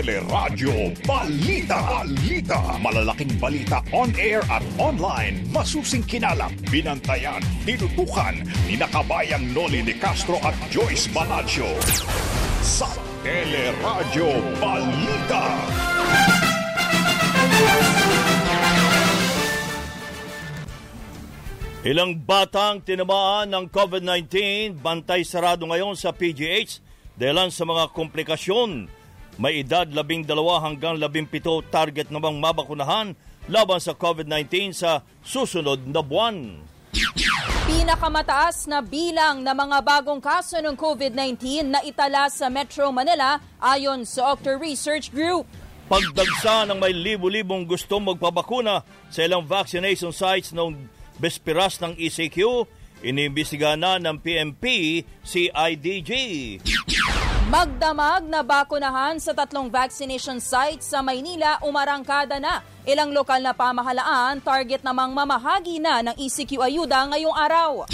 Teleradyo Balita. Balita. Malalaking balita on air at online. Masusing kinalap, binantayan, tinutukan ni nakabayang Noli de Castro at Joyce Balancho. Sa Teleradyo Balita. Ilang batang tinamaan ng COVID-19 bantay sarado ngayon sa PGH dahil sa mga komplikasyon. May edad 12 hanggang 17 target namang mabakunahan laban sa COVID-19 sa susunod na buwan. Pinakamataas na bilang ng mga bagong kaso ng COVID-19 na itala sa Metro Manila ayon sa Octa Research Group. Pagdagsa ng may libo-libong gustong magpabakuna sa ilang vaccination sites noong Bespiras ng ECQ, inimbestiga na ng PMP si IDG. Magdamag na bakunahan sa tatlong vaccination sites sa Maynila umarangkada na. Ilang lokal na pamahalaan target namang mamahagi na ng ECQ ayuda ngayong araw.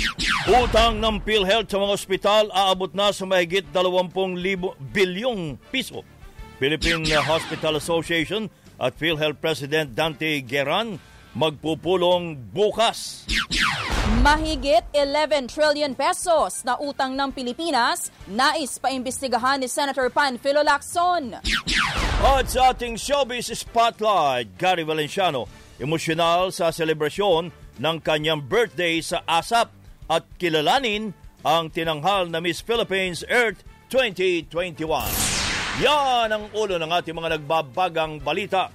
Utang ng PhilHealth sa mga ospital aabot na sa mahigit 20 bilyong piso. Philippine Hospital Association at PhilHealth President Dante Geran magpupulong bukas. Mahigit 11 trillion pesos na utang ng Pilipinas nais paimbestigahan ni Senator Panfilo Lacson. At sa ating showbiz spotlight, Gary Valenciano, emosyonal sa selebrasyon ng kanyang birthday sa ASAP at kilalanin ang tinanghal na Miss Philippines Earth 2021. Yan ang ulo ng ating mga nagbabagang balita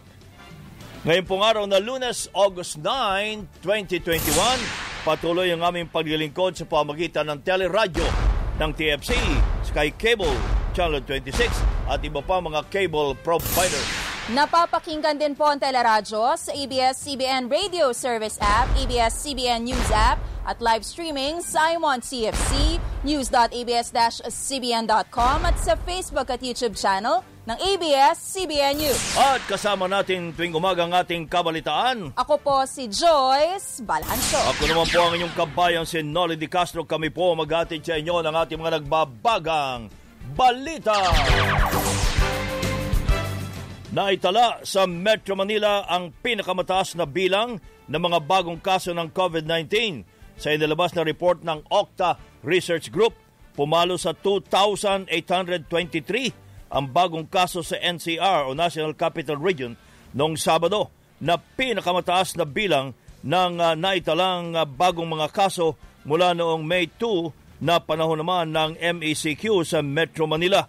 ngayon pong araw na lunes, August 9, 2021, patuloy ang aming paglilingkod sa pamagitan ng teleradyo ng TFC, Sky Cable, Channel 26 at iba pa mga cable provider. Napapakinggan din po ang teleradyo sa ABS-CBN Radio Service App, ABS-CBN News App, at live streaming sa Imon CFC, news.abs-cbn.com at sa Facebook at YouTube channel ng ABS-CBN News. At kasama natin tuwing umaga ang ating kabalitaan. Ako po si Joyce Balancho. Ako naman po ang inyong kabayan si Nolly Di Castro. Kami po maghatid sa inyo ng ating mga nagbabagang balita. Naitala sa Metro Manila ang pinakamataas na bilang ng mga bagong kaso ng COVID-19 sa inilabas na report ng Octa Research Group. Pumalo sa 2,823 ang bagong kaso sa NCR o National Capital Region noong Sabado na pinakamataas na bilang ng uh, naitalang uh, bagong mga kaso mula noong May 2 na panahon naman ng MECQ sa Metro Manila.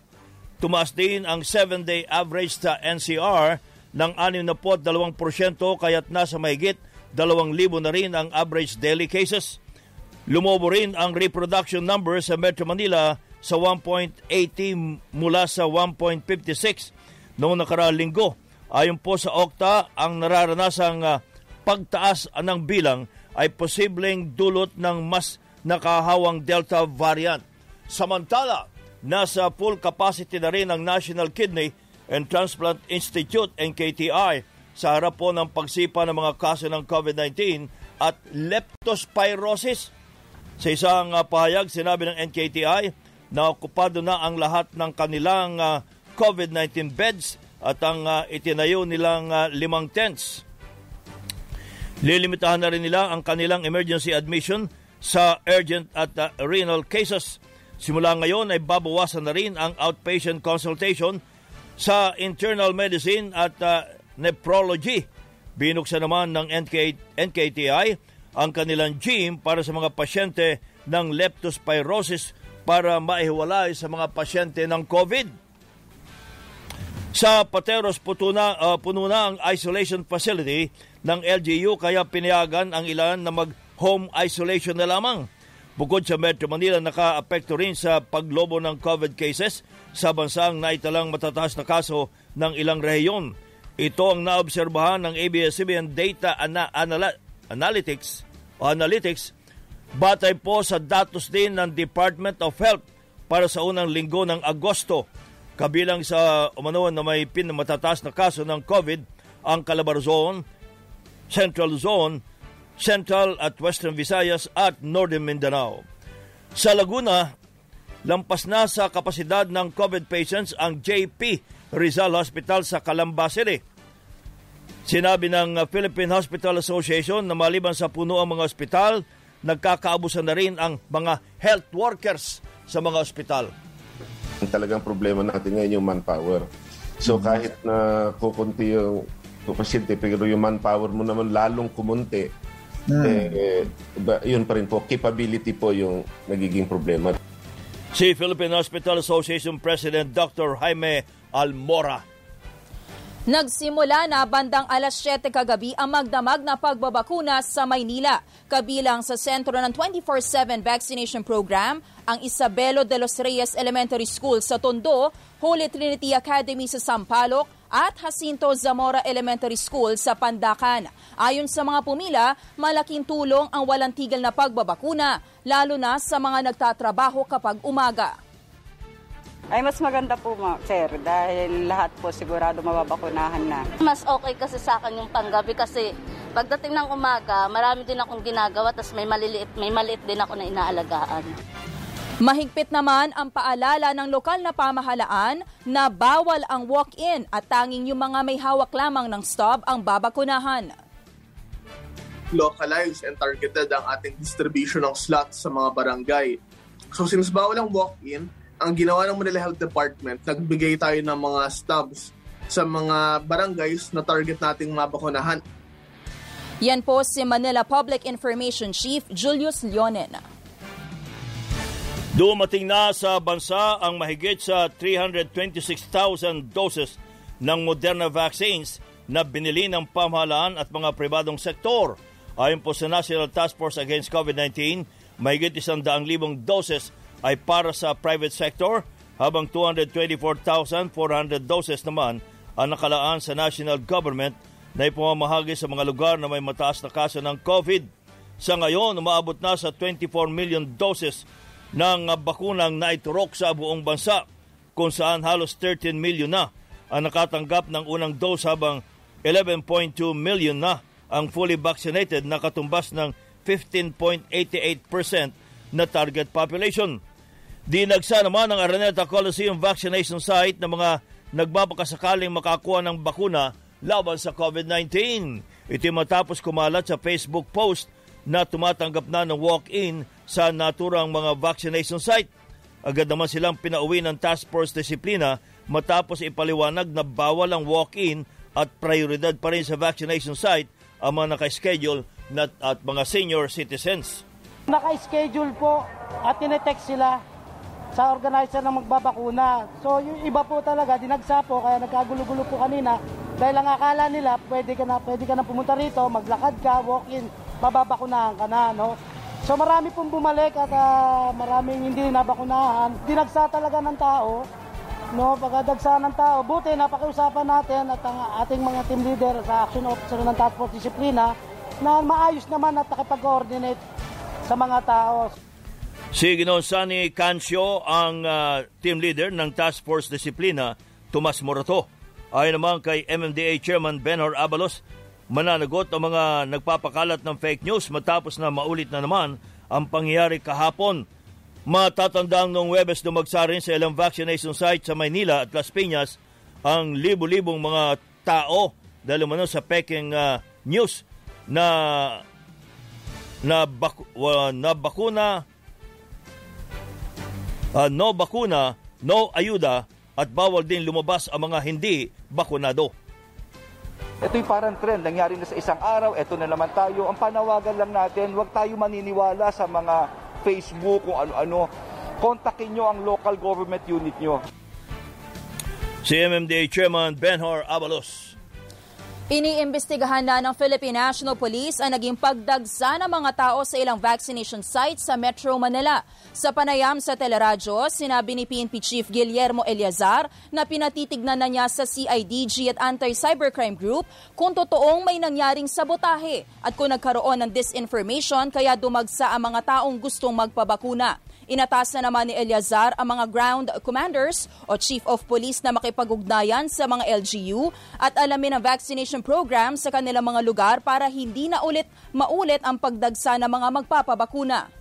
Tumaas din ang 7-day average sa NCR ng 62% kaya't nasa mahigit 2,000 na rin ang average daily cases. Lumobo rin ang reproduction number sa Metro Manila sa 1.80 mula sa 1.56 noong nakaraang linggo. Ayon po sa Okta, ang nararanasang uh, pagtaas ng bilang ay posibleng dulot ng mas nakahawang Delta variant. Samantala, Nasa full capacity na rin ang National Kidney and Transplant Institute, NKTI, sa harap po ng pagsipa ng mga kaso ng COVID-19 at leptospirosis. Sa isang uh, pahayag, sinabi ng NKTI na okupado na ang lahat ng kanilang uh, COVID-19 beds at ang uh, itinayo nilang uh, limang tents. Lilimitahan na rin nila ang kanilang emergency admission sa urgent at uh, renal cases Simula ngayon ay babawasan na rin ang outpatient consultation sa internal medicine at uh, nephrology. Binuksan naman ng NK, NKTI ang kanilang gym para sa mga pasyente ng leptospirosis para maihiwalay sa mga pasyente ng COVID. Sa Pateros puto na, uh, puno na ang isolation facility ng LGU kaya pinayagan ang ilan na mag-home isolation na lamang. Bukod sa Metro Manila, naka-apekto rin sa paglobo ng COVID cases sa bansang naitalang matataas na kaso ng ilang rehiyon. Ito ang naobserbahan ng ABS-CBN Data Ana- Anal- Analytics o Analytics batay po sa datos din ng Department of Health para sa unang linggo ng Agosto. Kabilang sa umanoon na may pinamatatas na kaso ng COVID ang Calabar Zone, Central Zone, Central at Western Visayas at Northern Mindanao. Sa Laguna, lampas na sa kapasidad ng COVID patients ang JP Rizal Hospital sa Calamba City. Sinabi ng Philippine Hospital Association na maliban sa puno ang mga ospital, nagkakaabusan na rin ang mga health workers sa mga ospital. Ang talagang problema natin ngayon yung manpower. So kahit na kukunti yung pasyente, pero yung manpower mo naman lalong kumunti, hmm. eh, yun pa rin po, capability po yung nagiging problema. Si Philippine Hospital Association President Dr. Jaime Almora Nagsimula na bandang alas 7 kagabi ang magdamag na pagbabakuna sa Maynila. Kabilang sa sentro ng 24-7 vaccination program, ang Isabelo de los Reyes Elementary School sa Tondo, Holy Trinity Academy sa Sampaloc, at Jacinto Zamora Elementary School sa Pandacan. Ayon sa mga pumila, malaking tulong ang walang tigil na pagbabakuna, lalo na sa mga nagtatrabaho kapag umaga. Ay, mas maganda po, ma, sir, dahil lahat po sigurado mababakunahan na. Mas okay kasi sa akin yung panggabi kasi pagdating ng umaga, marami din akong ginagawa, tapos may maliliit, may maliit din ako na inaalagaan. Mahigpit naman ang paalala ng lokal na pamahalaan na bawal ang walk-in at tanging yung mga may hawak lamang ng stop ang babakunahan. Localized and targeted ang ating distribution ng slots sa mga barangay. So since bawal ang walk-in, ang ginawa ng Manila Health Department, nagbigay tayo ng mga stubs sa mga barangays na target nating mabakunahan. Yan po si Manila Public Information Chief Julius Leonen. Dumating na sa bansa ang mahigit sa 326,000 doses ng Moderna vaccines na binili ng pamahalaan at mga pribadong sektor. Ayon po sa National Task Force Against COVID-19, mahigit 100,000 doses ay para sa private sector habang 224,400 doses naman ang nakalaan sa national government na ipamamahagi sa mga lugar na may mataas na kaso ng COVID. Sa ngayon, umaabot na sa 24 million doses ng bakunang naiturok sa buong bansa kung saan halos 13 million na ang nakatanggap ng unang dose habang 11.2 million na ang fully vaccinated na katumbas ng 15.88% na target population. Dinagsa naman ang Araneta Coliseum vaccination site ng mga nagbabakasakaling makakuha ng bakuna laban sa COVID-19. Ito matapos kumalat sa Facebook post na tumatanggap na ng walk-in sa naturang mga vaccination site. Agad naman silang pinauwi ng task force disiplina matapos ipaliwanag na bawal ang walk-in at prioridad pa rin sa vaccination site ang mga naka-schedule at mga senior citizens. Naka-schedule po at tinetext sila sa organizer ng magbabakuna. So yung iba po talaga, dinagsa po, kaya nagkagulo-gulo po kanina. Dahil ang akala nila, pwede ka na, pwede ka na pumunta rito, maglakad ka, walk-in, mababakunahan ka na, no? So marami pong bumalik at uh, maraming hindi nabakunahan. Dinagsa talaga ng tao, no? Pagkadagsa ng tao, buti napakiusapan natin at ang ating mga team leader sa action officer ng task force disiplina na maayos naman at nakipag-coordinate sa mga tao. Si Ginoong Cancio ang uh, team leader ng Task Force Disiplina, Tomas Morato. Ayon naman kay MMDA Chairman Benhor Abalos, mananagot ang mga nagpapakalat ng fake news matapos na maulit na naman ang pangyayari kahapon. Matatandang noong Webes dumagsa rin sa ilang vaccination site sa Maynila at Las Piñas ang libo-libong mga tao dahil umano sa peking uh, news na na, baku, uh, na bakuna uh, no bakuna, no ayuda at bawal din lumabas ang mga hindi bakunado. Ito yung parang trend, nangyari na sa isang araw, ito na naman tayo. Ang panawagan lang natin, huwag tayo maniniwala sa mga Facebook kung ano-ano. Kontakin nyo ang local government unit nyo. Si MMDA Chairman Benhor Abalos. Iniimbestigahan na ng Philippine National Police ang naging pagdagsa ng mga tao sa ilang vaccination sites sa Metro Manila. Sa panayam sa teleradyo, sinabi ni PNP Chief Guillermo Eliazar na pinatitignan na niya sa CIDG at Anti-Cybercrime Group kung totoong may nangyaring sabotahe at kung nagkaroon ng disinformation kaya dumagsa ang mga taong gustong magpabakuna. Inatas na naman ni Eliazar ang mga ground commanders o chief of police na makipag-ugnayan sa mga LGU at alamin ang vaccination program sa kanilang mga lugar para hindi na ulit maulit ang pagdagsa ng mga magpapabakuna.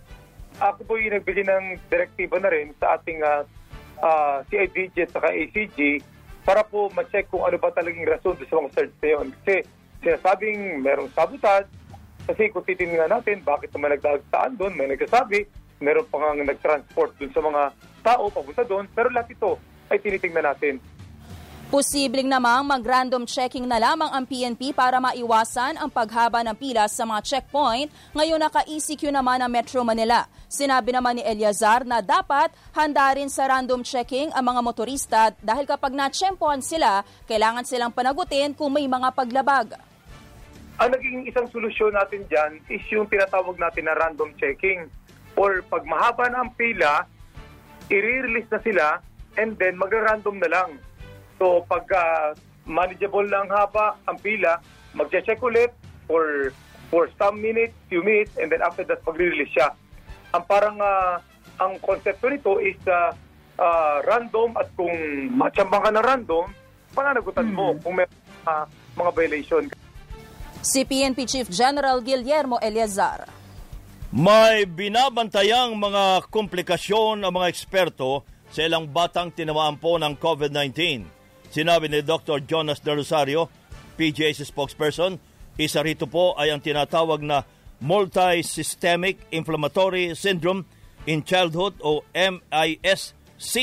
ako po yung nagbili ng direktiba na rin sa ating uh, uh, CIDG at saka ACG para po ma-check kung ano ba talagang rason sa mga search na yun. Kasi sinasabing merong sabotage, kasi kung titingnan natin, bakit naman nagdagsaan doon, may nagsasabi, meron pa nga nag-transport doon sa mga tao papunta doon, pero lahat ito ay tinitingnan natin. Posibleng namang mag-random checking na lamang ang PNP para maiwasan ang paghaba ng pila sa mga checkpoint. Ngayon naka-ECQ naman ang Metro Manila. Sinabi naman ni Eliazar na dapat handa rin sa random checking ang mga motorista dahil kapag natsyempohan sila, kailangan silang panagutin kung may mga paglabag. Ang naging isang solusyon natin dyan is yung tinatawag natin na random checking. Or pag mahaba na ang pila, i-release na sila and then magra-random na lang. So pag uh, manageable lang haba ang pila, magche-check ulit for for some minutes, few minutes, and then after that magre-release siya. Ang parang uh, ang konsepto nito is uh, uh, random at kung matsambang ka na random, pananagutan mm-hmm. mo kung may uh, mga violation. Si PNP Chief General Guillermo Eliazar. May binabantayang mga komplikasyon ang mga eksperto sa ilang batang tinamaan po ng COVID-19. Sinabi ni Dr. Jonas De Rosario, PGA's spokesperson, isa rito po ay ang tinatawag na Multisystemic Inflammatory Syndrome in Childhood o MISC.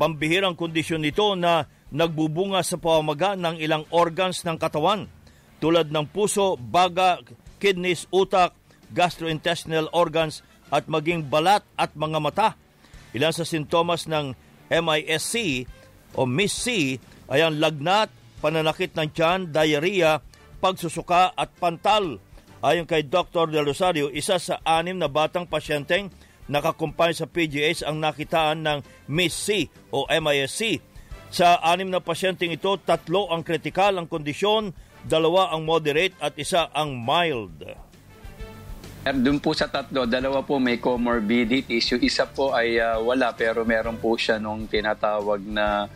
Pambihirang kondisyon nito na nagbubunga sa pamamaga ng ilang organs ng katawan tulad ng puso, baga, kidneys, utak, gastrointestinal organs at maging balat at mga mata. Ilan sa sintomas ng MISC o Miss C ay ang lagnat, pananakit ng tiyan, diarrhea, pagsusuka at pantal. Ayon kay Dr. Del Rosario, isa sa anim na batang pasyenteng nakakumpay sa PGH ang nakitaan ng Miss C o MISC. Sa anim na pasyenteng ito, tatlo ang kritikal ang kondisyon, dalawa ang moderate at isa ang mild. Doon po sa tatlo, dalawa po may comorbidities. Yung isa po ay uh, wala pero meron po siya nung tinatawag na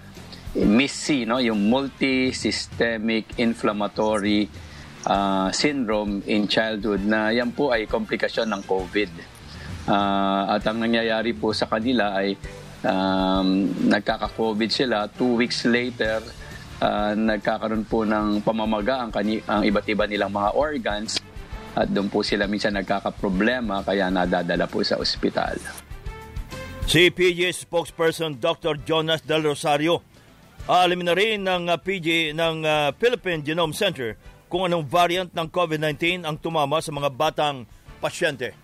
MIS-C, no? yung multi-systemic inflammatory uh, syndrome in childhood na yan po ay komplikasyon ng COVID. Uh, at ang nangyayari po sa kanila ay um, nagkaka-COVID sila. Two weeks later, uh, nagkakaroon po ng pamamaga ang, kani- ang iba't iba nilang mga organs at doon po sila minsan nagkakaproblema kaya nadadala po sa ospital. Si PJ spokesperson Dr. Jonas Del Rosario. Aalamin na rin ng uh, PJ ng uh, Philippine Genome Center kung anong variant ng COVID-19 ang tumama sa mga batang pasyente.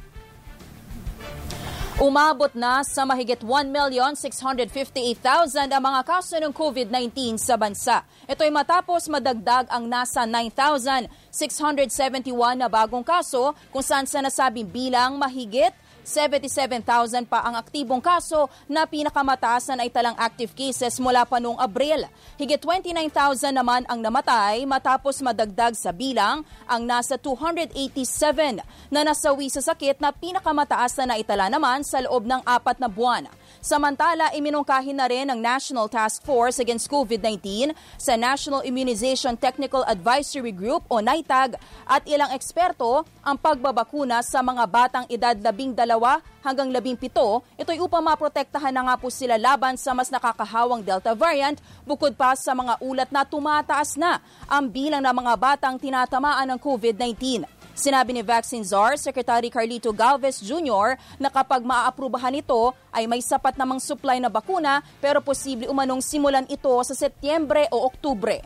Umabot na sa mahigit 1,658,000 ang mga kaso ng COVID-19 sa bansa. Ito ay matapos madagdag ang nasa 9,671 na bagong kaso kung saan sa nasabing bilang mahigit 77,000 pa ang aktibong kaso na pinakamataas ay talang active cases mula pa noong Abril. Higit 29,000 naman ang namatay matapos madagdag sa bilang ang nasa 287 na nasawi sa sakit na pinakamataas na naitala naman sa loob ng apat na buwan. Samantala, iminungkahin na rin ng National Task Force Against COVID-19 sa National Immunization Technical Advisory Group o NITAG at ilang eksperto ang pagbabakuna sa mga batang edad 12 hanggang 17. Ito'y upang maprotektahan na nga po sila laban sa mas nakakahawang Delta variant bukod pa sa mga ulat na tumataas na ang bilang ng mga batang tinatamaan ng COVID-19. Sinabi ni Vaccine Czar Secretary Carlito Galvez Jr. na kapag maaaprubahan ito ay may sapat namang supply na bakuna pero posible umanong simulan ito sa Setyembre o Oktubre.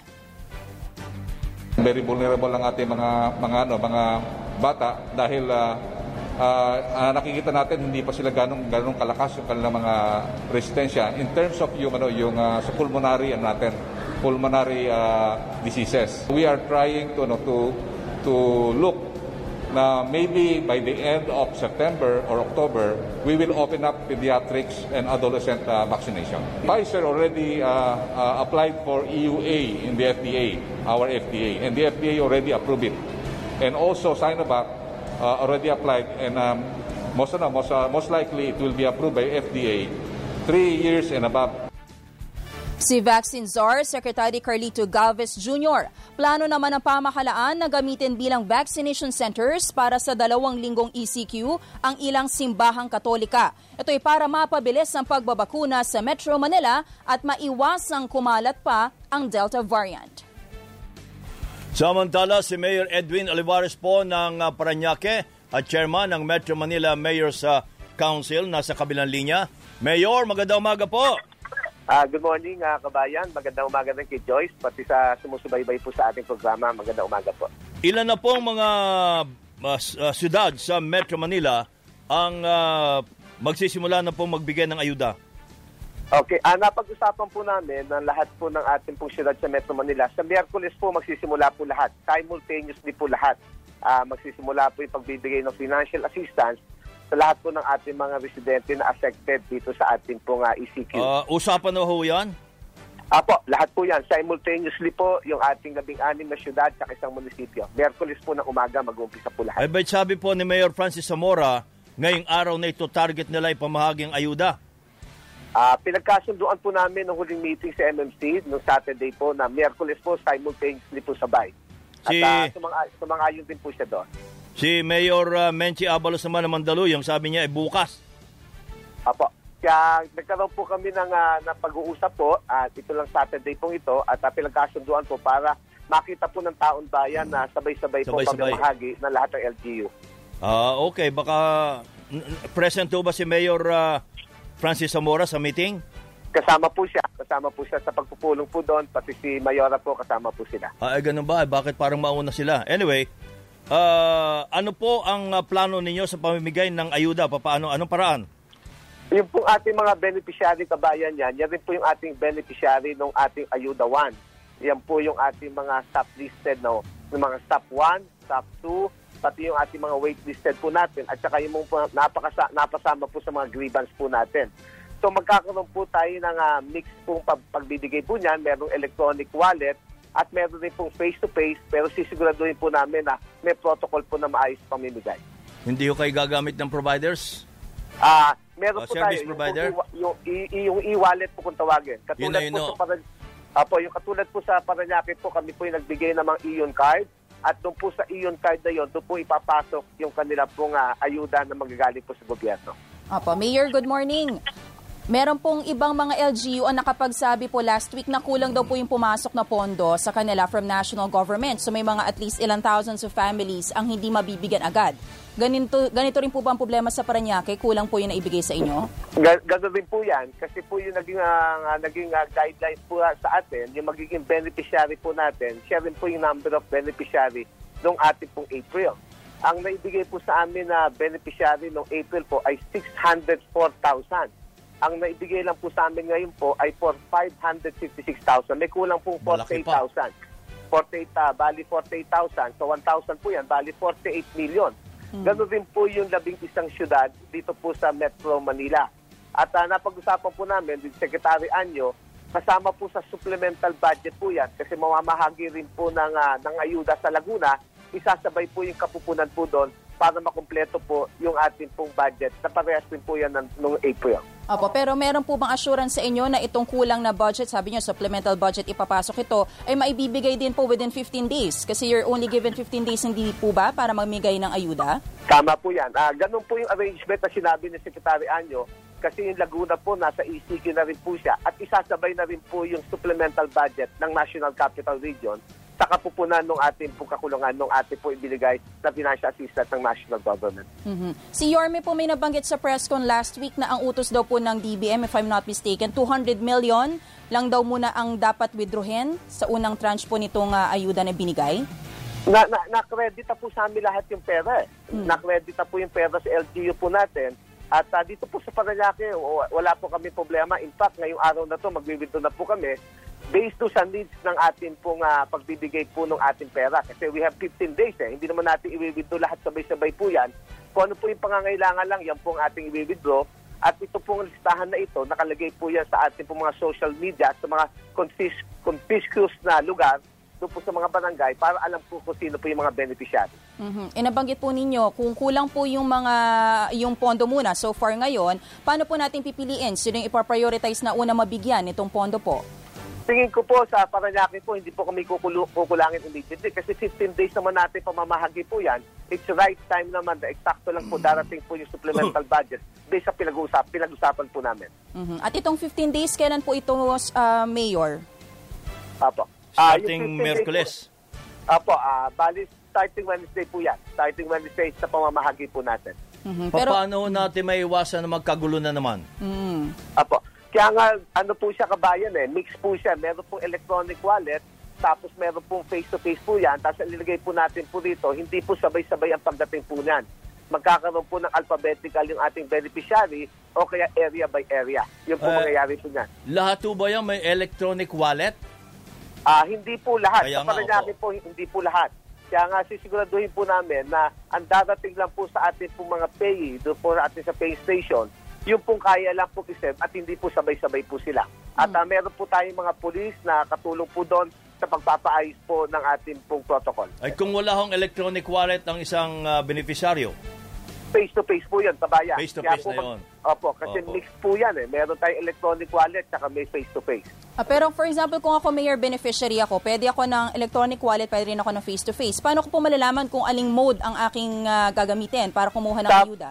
Very vulnerable ang ating mga mga ano mga bata dahil uh, uh, nakikita natin hindi pa sila ganong ganong kalakas yung kanilang mga resistensya in terms of yung ano yung uh, sa pulmonary ano natin pulmonary uh, diseases. We are trying to ano to to look na maybe by the end of September or October, we will open up pediatrics and adolescent uh, vaccination. Pfizer already uh, uh, applied for EUA in the FDA, our FDA, and the FDA already approved it. And also Sinovac uh, already applied, and um, most, no, most, uh, most likely it will be approved by FDA three years and above Si Vaccine Czar Secretary Carlito Galvez Jr. Plano naman ng pamahalaan na gamitin bilang vaccination centers para sa dalawang linggong ECQ ang ilang simbahang katolika. Ito ay para mapabilis ang pagbabakuna sa Metro Manila at maiwasang kumalat pa ang Delta variant. Samantala, si Mayor Edwin Olivares po ng uh, Paranaque at chairman ng Metro Manila Mayor's Council nasa kabilang linya. Mayor, magandang umaga po. Uh, good morning, uh, kabayan. Magandang umaga rin kay Joyce, pati sa sumusubaybay po sa ating programa. Magandang umaga po. Ilan na pong mga uh, uh, syudad sa Metro Manila ang uh, magsisimula na pong magbigay ng ayuda? Okay, uh, napag-usapan po namin ng lahat po ng ating pong syudad sa Metro Manila. Sa Miyerkules po magsisimula po lahat. Simultaneously po lahat. Uh, magsisimula po yung pagbibigay ng financial assistance sa lahat po ng ating mga residente na affected dito sa ating pong uh, ECQ. Uh, usapan na ho yan? Apo, lahat po yan. Simultaneously po yung ating labing-anim na syudad sa isang munisipyo. Merkulis po ng umaga mag-uumpisa po lahat. Ay, ba't sabi po ni Mayor Francis Zamora, ngayong araw na ito target nila ipamahagi ang ayuda? Uh, pinagkasunduan po namin ng huling meeting sa MMC noong Saturday po na Merkulis po simultaneously po sabay. Si... At uh, sumang- sumang-ayon din po siya doon. Si Mayor uh, Menchi Abalos naman ng Mandaluyong, sabi niya ay bukas. Apo. Kaya nagkaroon po kami ng, uh, ng pag-uusap po at ito lang Saturday pong ito at uh, pinagkasunduan po para makita po ng taon bayan na sabay-sabay, po Sabay-sabay. pamamahagi ng lahat ng LGU. Ah, okay, baka present ho ba si Mayor uh, Francis Zamora sa meeting? Kasama po siya. Kasama po siya sa pagpupulong po doon. Pati si Mayora po kasama po sila. Ay, ganun ba? Bakit parang mauna sila? Anyway, ah, ano po ang ah, plano ninyo sa pamimigay ng ayuda? Paano? Anong paraan? Yung pong ating mga beneficiary kabayan yan, yan rin po yung ating beneficiary ng ating Ayuda 1. Yan po yung ating mga stop listed, no? Yung mga stop 1, stop 2, pati yung ating mga wait listed po natin at saka yung mga napakasa, napasama po sa mga grievance po natin. So magkakaroon po tayo ng uh, mix pong pag- pagbibigay po niyan, merong electronic wallet at meron din pong face-to-face pero sisiguraduhin po namin na may protocol po na maayos pamimigay. Hindi ho kayo gagamit ng providers? Ah, meron Ah, po service tayo provider? yung, yung, yung e-wallet po kung tawagin. Yun Katulad na yun, po no. sa Apo, yung katulad po sa Paranaque po, kami po yung nagbigay ng mga Ion card at doon po sa Ion card na yun, doon po ipapasok yung kanila pong ah, ayuda na magagaling po sa gobyerno. Apo, Mayor, good morning. Meron pong ibang mga LGU ang nakapagsabi po last week na kulang daw po yung pumasok na pondo sa kanila from national government. So may mga at least ilang thousands of families ang hindi mabibigyan agad. Ganito, ganito rin po ba ang problema sa Paranaque? Kulang po yung naibigay sa inyo? Ga- Gano'n rin po yan kasi po yung naging, ah, naging ah, guidelines po sa atin, yung magiging beneficiary po natin, siya rin po yung number of beneficiary noong ating pong April. Ang naibigay po sa amin na beneficiary noong April po ay 604,000. Ang naibigay lang po sa amin ngayon po ay for 556,000. May kulang pong Malaki pa. 48,000. 48, uh, bali 48,000. So 1,000 po yan, bali 48 million. Ganun din po yung labing isang syudad dito po sa Metro Manila. At uh, napag-usapan po namin with Secretary Anyo, kasama po sa supplemental budget po yan kasi mamamahagi rin po ng, ah, ng ayuda sa Laguna, isasabay po yung kapupunan po doon para makumpleto po yung ating pong budget na parehas din po yan ng, noong April. Opo, pero meron po bang assurance sa inyo na itong kulang na budget, sabi niyo supplemental budget ipapasok ito, ay maibibigay din po within 15 days? Kasi you're only given 15 days, hindi po ba, para mamigay ng ayuda? Tama po yan. Ah, ganun po yung arrangement na sinabi ni Secretary Anyo kasi yung Laguna po nasa ECQ na rin po siya at isasabay na rin po yung supplemental budget ng National Capital Region sa kapupunan ng ating kakulungan ng ating po ibinigay na financial assistance ng national government. Mhm. Si Yorme po may nabanggit sa press con last week na ang utos daw po ng DBM, if I'm not mistaken, 200 million lang daw muna ang dapat withdrawin sa unang tranche po nitong ah, ayuda na binigay. Na, na, na-credit na po sa amin lahat yung pera. Eh. Na-credit na po yung pera sa LGU po natin. At ah, dito po sa Paranaque, wala po kami problema. In fact, ngayong araw na to magwi-withdraw na po kami based to sa needs ng ating pong ah, pagbibigay po ng ating pera. Kasi we have 15 days eh. Hindi naman natin i-withdraw lahat sabay-sabay po yan. Kung ano po yung pangangailangan lang, yan po ang ating i-withdraw. At ito pong listahan na ito, nakalagay po yan sa ating pong mga social media, sa mga confis- conspicuous na lugar, doon po sa mga barangay, para alam po kung sino po yung mga beneficiary. Mhm. E nabanggit po ninyo, kung kulang po yung mga yung pondo muna so far ngayon, paano po natin pipiliin sino yung ipaprioritize na una mabigyan itong pondo po? Tingin ko po sa Paranaque po, hindi po kami kukulu- kukulangin immediately kasi 15 days naman natin pamamahagi po yan. It's right time naman na eksakto lang po darating po yung supplemental budget based sa pinag-usap, pinag-usapan po namin. Mhm. At itong 15 days, kailan po ito, ah, Mayor? Apo. Ah, yung Starting 15 days Merkules. Po, apo, ah, bali starting Wednesday po yan. Starting Wednesday sa pamamahagi po natin. Mhm. Pa- Paano natin may iwasan na magkagulo na naman? Mm. Apo. Kaya nga, ano po siya kabayan eh, mix po siya. Meron pong electronic wallet, tapos meron pong face-to-face po yan, tapos nilagay po natin po dito, hindi po sabay-sabay ang pagdating po niyan. Magkakaroon po ng alphabetical yung ating beneficiary o kaya area by area. Yun po Eh, mangyayari po niyan. Lahat po ba yan may electronic wallet? Ah, hindi po lahat. Kaya sa nga, Paranaque po, hindi po lahat. Kaya nga sisiguraduhin po namin na ang darating lang po sa ating po mga pay, doon po sa ating sa pay station, yung pong kaya lang po isip at hindi po sabay-sabay po sila. At ah, meron po tayong mga pulis na katulong po doon sa pagpapaayos po ng ating pong protocol. Ay kung wala hong electronic wallet ng isang ah, beneficiaryo, Face-to-face po yun, tabayan. Face-to-face Kaya po na yun. Opo, kasi Opo. mixed po yan eh. Meron tayong electronic wallet saka may face-to-face. Ah, pero for example, kung ako mayor beneficiary ako, pwede ako ng electronic wallet, pwede rin ako ng face-to-face. Paano ko po malalaman kung aling mode ang aking ah, gagamitin para kumuha ng Sa- ayuda?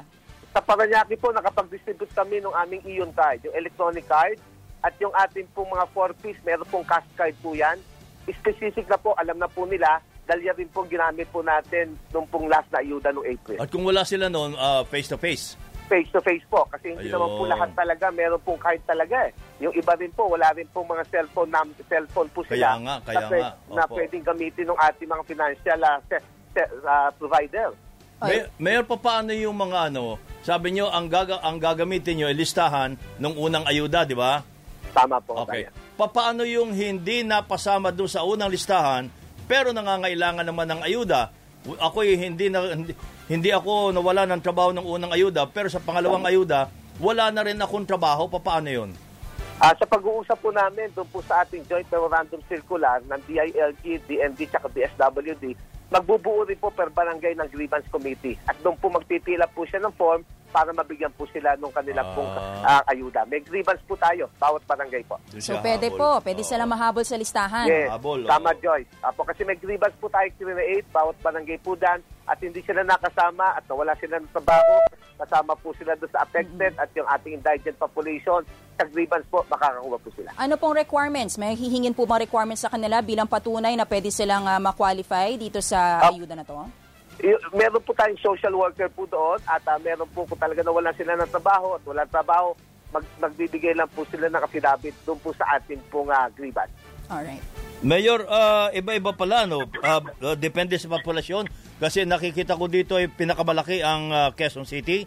Sa Paranaque po, nakapag-distribute kami ng aming iyon card, yung electronic card, at yung ating pong mga 4-piece, meron pong cash card po yan. Specific na po, alam na po nila, dahil yan rin po ginamit po natin nung pong last na ayuda noong April. at kung wala sila noon, ah, face-to-face. Face-to-face po, kasi hindi Ayun. naman po lahat talaga, meron pong card talaga eh. Yung iba rin po, wala rin po mga cellphone, nam- cellphone po Kaya sila. nga, kaya na, nga. na Opo. pwedeng gamitin ng ating mga financial ah, se- se- ah, provider. May, mayor, pa paano yung mga ano, sabi nyo, ang, gaga, ang gagamitin nyo ay listahan ng unang ayuda, di ba? Tama po. Okay. Kabayan. Paano yung hindi napasama doon sa unang listahan, pero nangangailangan naman ng ayuda? Ako hindi, na, hindi, hindi ako nawala ng trabaho ng unang ayuda, pero sa pangalawang ayuda, wala na rin akong trabaho. Paano yun? Ah, sa pag-uusap po namin doon po sa ating joint memorandum circular ng DILG, DND, at DSWD, magbubuo rin po per barangay ng grievance committee. At doon po magpipila po siya ng form para mabigyan po sila ng kanilang pong ah, ayuda. May grievance po tayo, bawat barangay po. So pwede po, pwede sila mahabol sa listahan. Yes, tama Joyce. Apo, kasi may grievance po tayo create, bawat barangay po dan, at hindi sila nakasama at nawala sila ng trabaho, kasama po sila doon sa affected at yung ating indigent population, sa grievance po, makakakuha po sila. Ano pong requirements? May hihingin po mga requirements sa kanila bilang patunay na pwede silang ah, ma-qualify dito sa ayuda na to? Meron po tayong social worker po doon at ah, meron po kung talaga na wala sila ng trabaho at wala trabaho, mag, magbibigay lang po sila ng affidavit doon po sa ating pong ah, grievance. Alright. Mayor, ah, iba-iba pala, no? Ah, depende sa populasyon. Kasi nakikita ko dito ay pinakamalaki ang ah, Quezon City.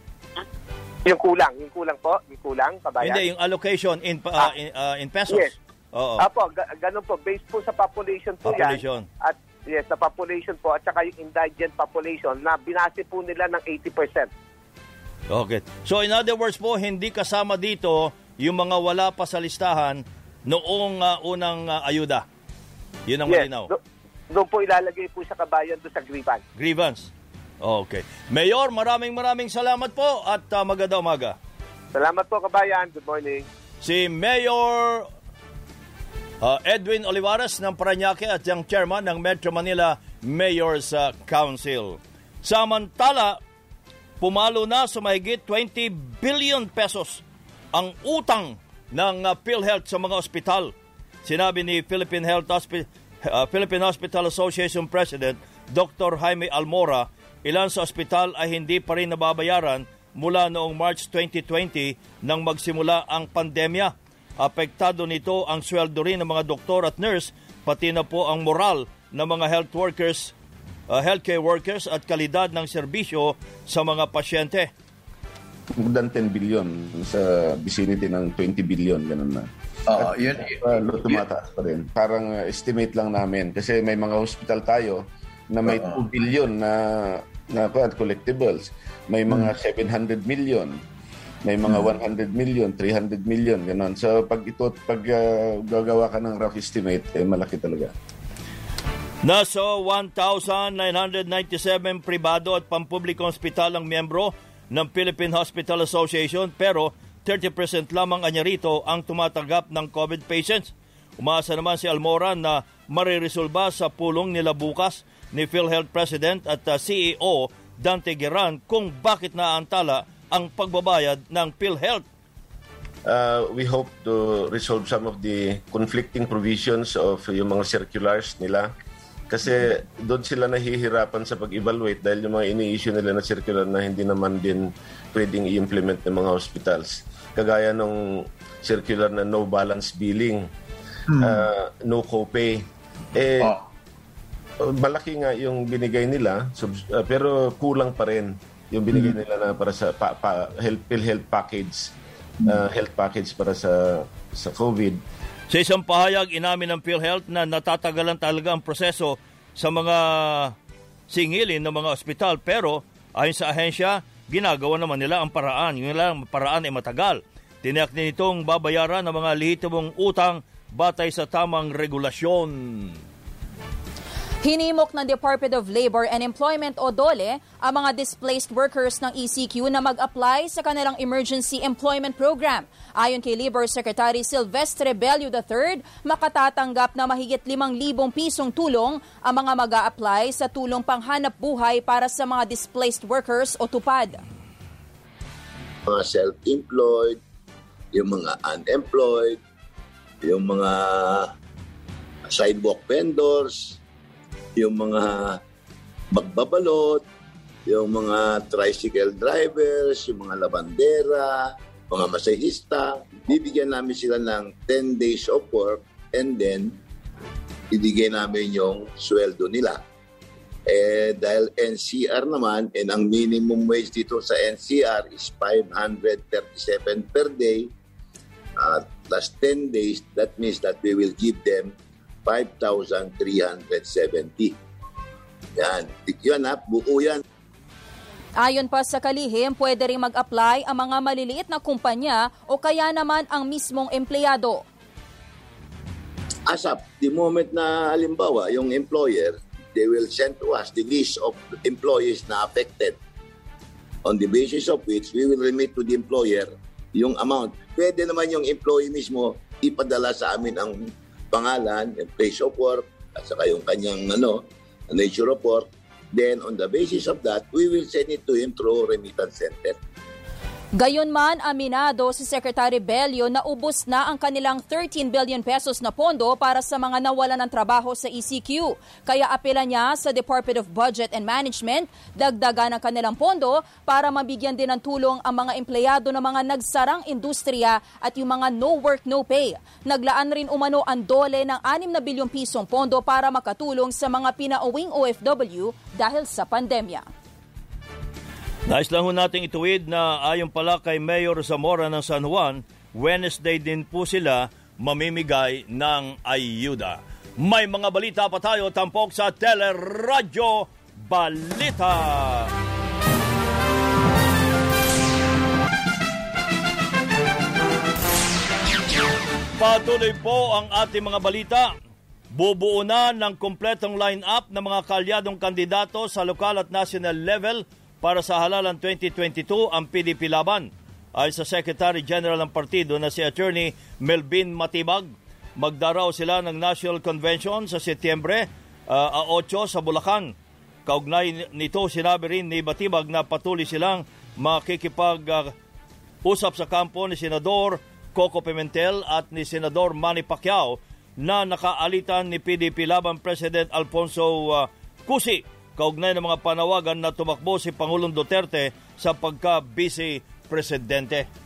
Yung kulang, yung kulang po, yung kulang, kabayan. Hindi, yung allocation in, ah, in, ah, in pesos. Yes. Oo. Apo, ga- ganun po. Based po sa population po Population. yan. At yes, sa population po at saka yung indigent population na binase po nila ng 80%. Okay. So in other words po, hindi kasama dito yung mga wala pa sa listahan noong ah, unang ah, ayuda. Yun ang yes, malinaw. do- doon po ilalagay po sa kabayan doon sa grievance. Grievance. Okay. Mayor, maraming maraming salamat po at uh, maganda umaga. Salamat po kabayan. Good morning. Si Mayor uh, Edwin Olivares ng Paranaque at yung chairman ng Metro Manila Mayor's uh, Council. Samantala, pumalo na sa mahigit 20 billion pesos ang utang ng uh, PhilHealth sa mga ospital. Sinabi ni Philippine Health Hospi- uh, Philippine Hospital Association President Dr. Jaime Almora, ilan sa ospital ay hindi pa rin nababayaran mula noong March 2020 nang magsimula ang pandemya. Apektado nito ang sweldo rin ng mga doktor at nurse, pati na po ang moral ng mga health workers, uh, healthcare workers at kalidad ng serbisyo sa mga pasyente. more than 10 billion sa vicinity ng 20 billion ganun na. Oo, At, yun. uh, tumataas pa rin. Parang uh, estimate lang namin kasi may mga hospital tayo na may 2 billion na na collectibles. May mga 700 million. May mga 100 million, 300 million, ganun. So pag ito pag uh, gagawa ka ng rough estimate, eh, malaki talaga. Nasa 1,997 pribado at pampublikong ospital ang miyembro ng Philippine Hospital Association pero 30% lamang anya rito ang tumatanggap ng COVID patients. Umaasa naman si Almora na mariresolba sa pulong nila bukas ni PhilHealth President at uh, CEO Dante Geran kung bakit naantala ang pagbabayad ng PhilHealth. Uh, we hope to resolve some of the conflicting provisions of yung mga circulars nila kasi doon sila nahihirapan sa pag-evaluate dahil yung mga ini-issue nila na circular na hindi naman din pwedeng i-implement ng mga hospitals. Kagaya nung circular na no balance billing, hmm. uh, no copay. Eh, oh. malaki nga yung binigay nila, sub, uh, pero kulang pa rin yung binigay hmm. nila na para sa pa, pa, health, health package, uh, health package para sa sa COVID sa isang pahayag, inamin ng PhilHealth na natatagalan talaga ang proseso sa mga singilin ng mga ospital pero ayon sa ahensya, ginagawa naman nila ang paraan. Yung lang paraan ay matagal. Tiniyak din itong babayaran ng mga lehitimong utang batay sa tamang regulasyon. Hinimok ng Department of Labor and Employment o DOLE ang mga displaced workers ng ECQ na mag-apply sa kanilang Emergency Employment Program. Ayon kay Labor Secretary Silvestre Bello III, makatatanggap na mahigit 5,000 pisong tulong ang mga mag apply sa tulong panghanap buhay para sa mga displaced workers o tupad. Mga self-employed, yung mga unemployed, yung mga sidewalk vendors, yung mga magbabalot, yung mga tricycle drivers, yung mga labandera, mga masahista, bibigyan namin sila ng 10 days of work and then ibigay namin yung sweldo nila. Eh, dahil NCR naman, and ang minimum wage dito sa NCR is 537 per day, uh, plus 10 days, that means that we will give them 5,370. Yan. Yan ha, buo yan. Ayon pa sa kalihim, pwede rin mag-apply ang mga maliliit na kumpanya o kaya naman ang mismong empleyado. Asap, the moment na halimbawa yung employer, they will send to us the list of employees na affected. On the basis of which, we will remit to the employer yung amount. Pwede naman yung employee mismo ipadala sa amin ang pangalan, yung place of work, at saka yung kanyang ano, nature report. Then on the basis of that, we will send it to him through remittance center. Gayunman, aminado si Secretary Bello na ubos na ang kanilang 13 billion pesos na pondo para sa mga nawalan ng trabaho sa ECQ. Kaya apela niya sa Department of Budget and Management, dagdagan ang kanilang pondo para mabigyan din ng tulong ang mga empleyado ng mga nagsarang industriya at yung mga no work no pay. Naglaan rin umano ang dole ng 6 na bilyong pisong pondo para makatulong sa mga pinauwing OFW dahil sa pandemya. Nais lang ho natin ituwid na ayon pala kay Mayor Zamora ng San Juan, Wednesday din po sila mamimigay ng ayuda. May mga balita pa tayo tampok sa Teleradyo Balita. Patuloy po ang ating mga balita. Bubuo na ng kompletong line-up ng mga kalyadong kandidato sa lokal at national level para sa halalan 2022 ang PDP laban. Ay sa Secretary General ng partido na si Attorney Melvin Matibag, magdaraw sila ng National Convention sa Setyembre uh, 8 sa Bulacan. Kaugnay nito sinabi rin ni Matibag na patuloy silang makikipag-usap uh, sa kampo ni Senador Coco Pimentel at ni Senador Manny Pacquiao na nakaalitan ni PDP laban President Alfonso uh, Cusi kaugnay ng mga panawagan na tumakbo si Pangulong Duterte sa pagka-vice presidente.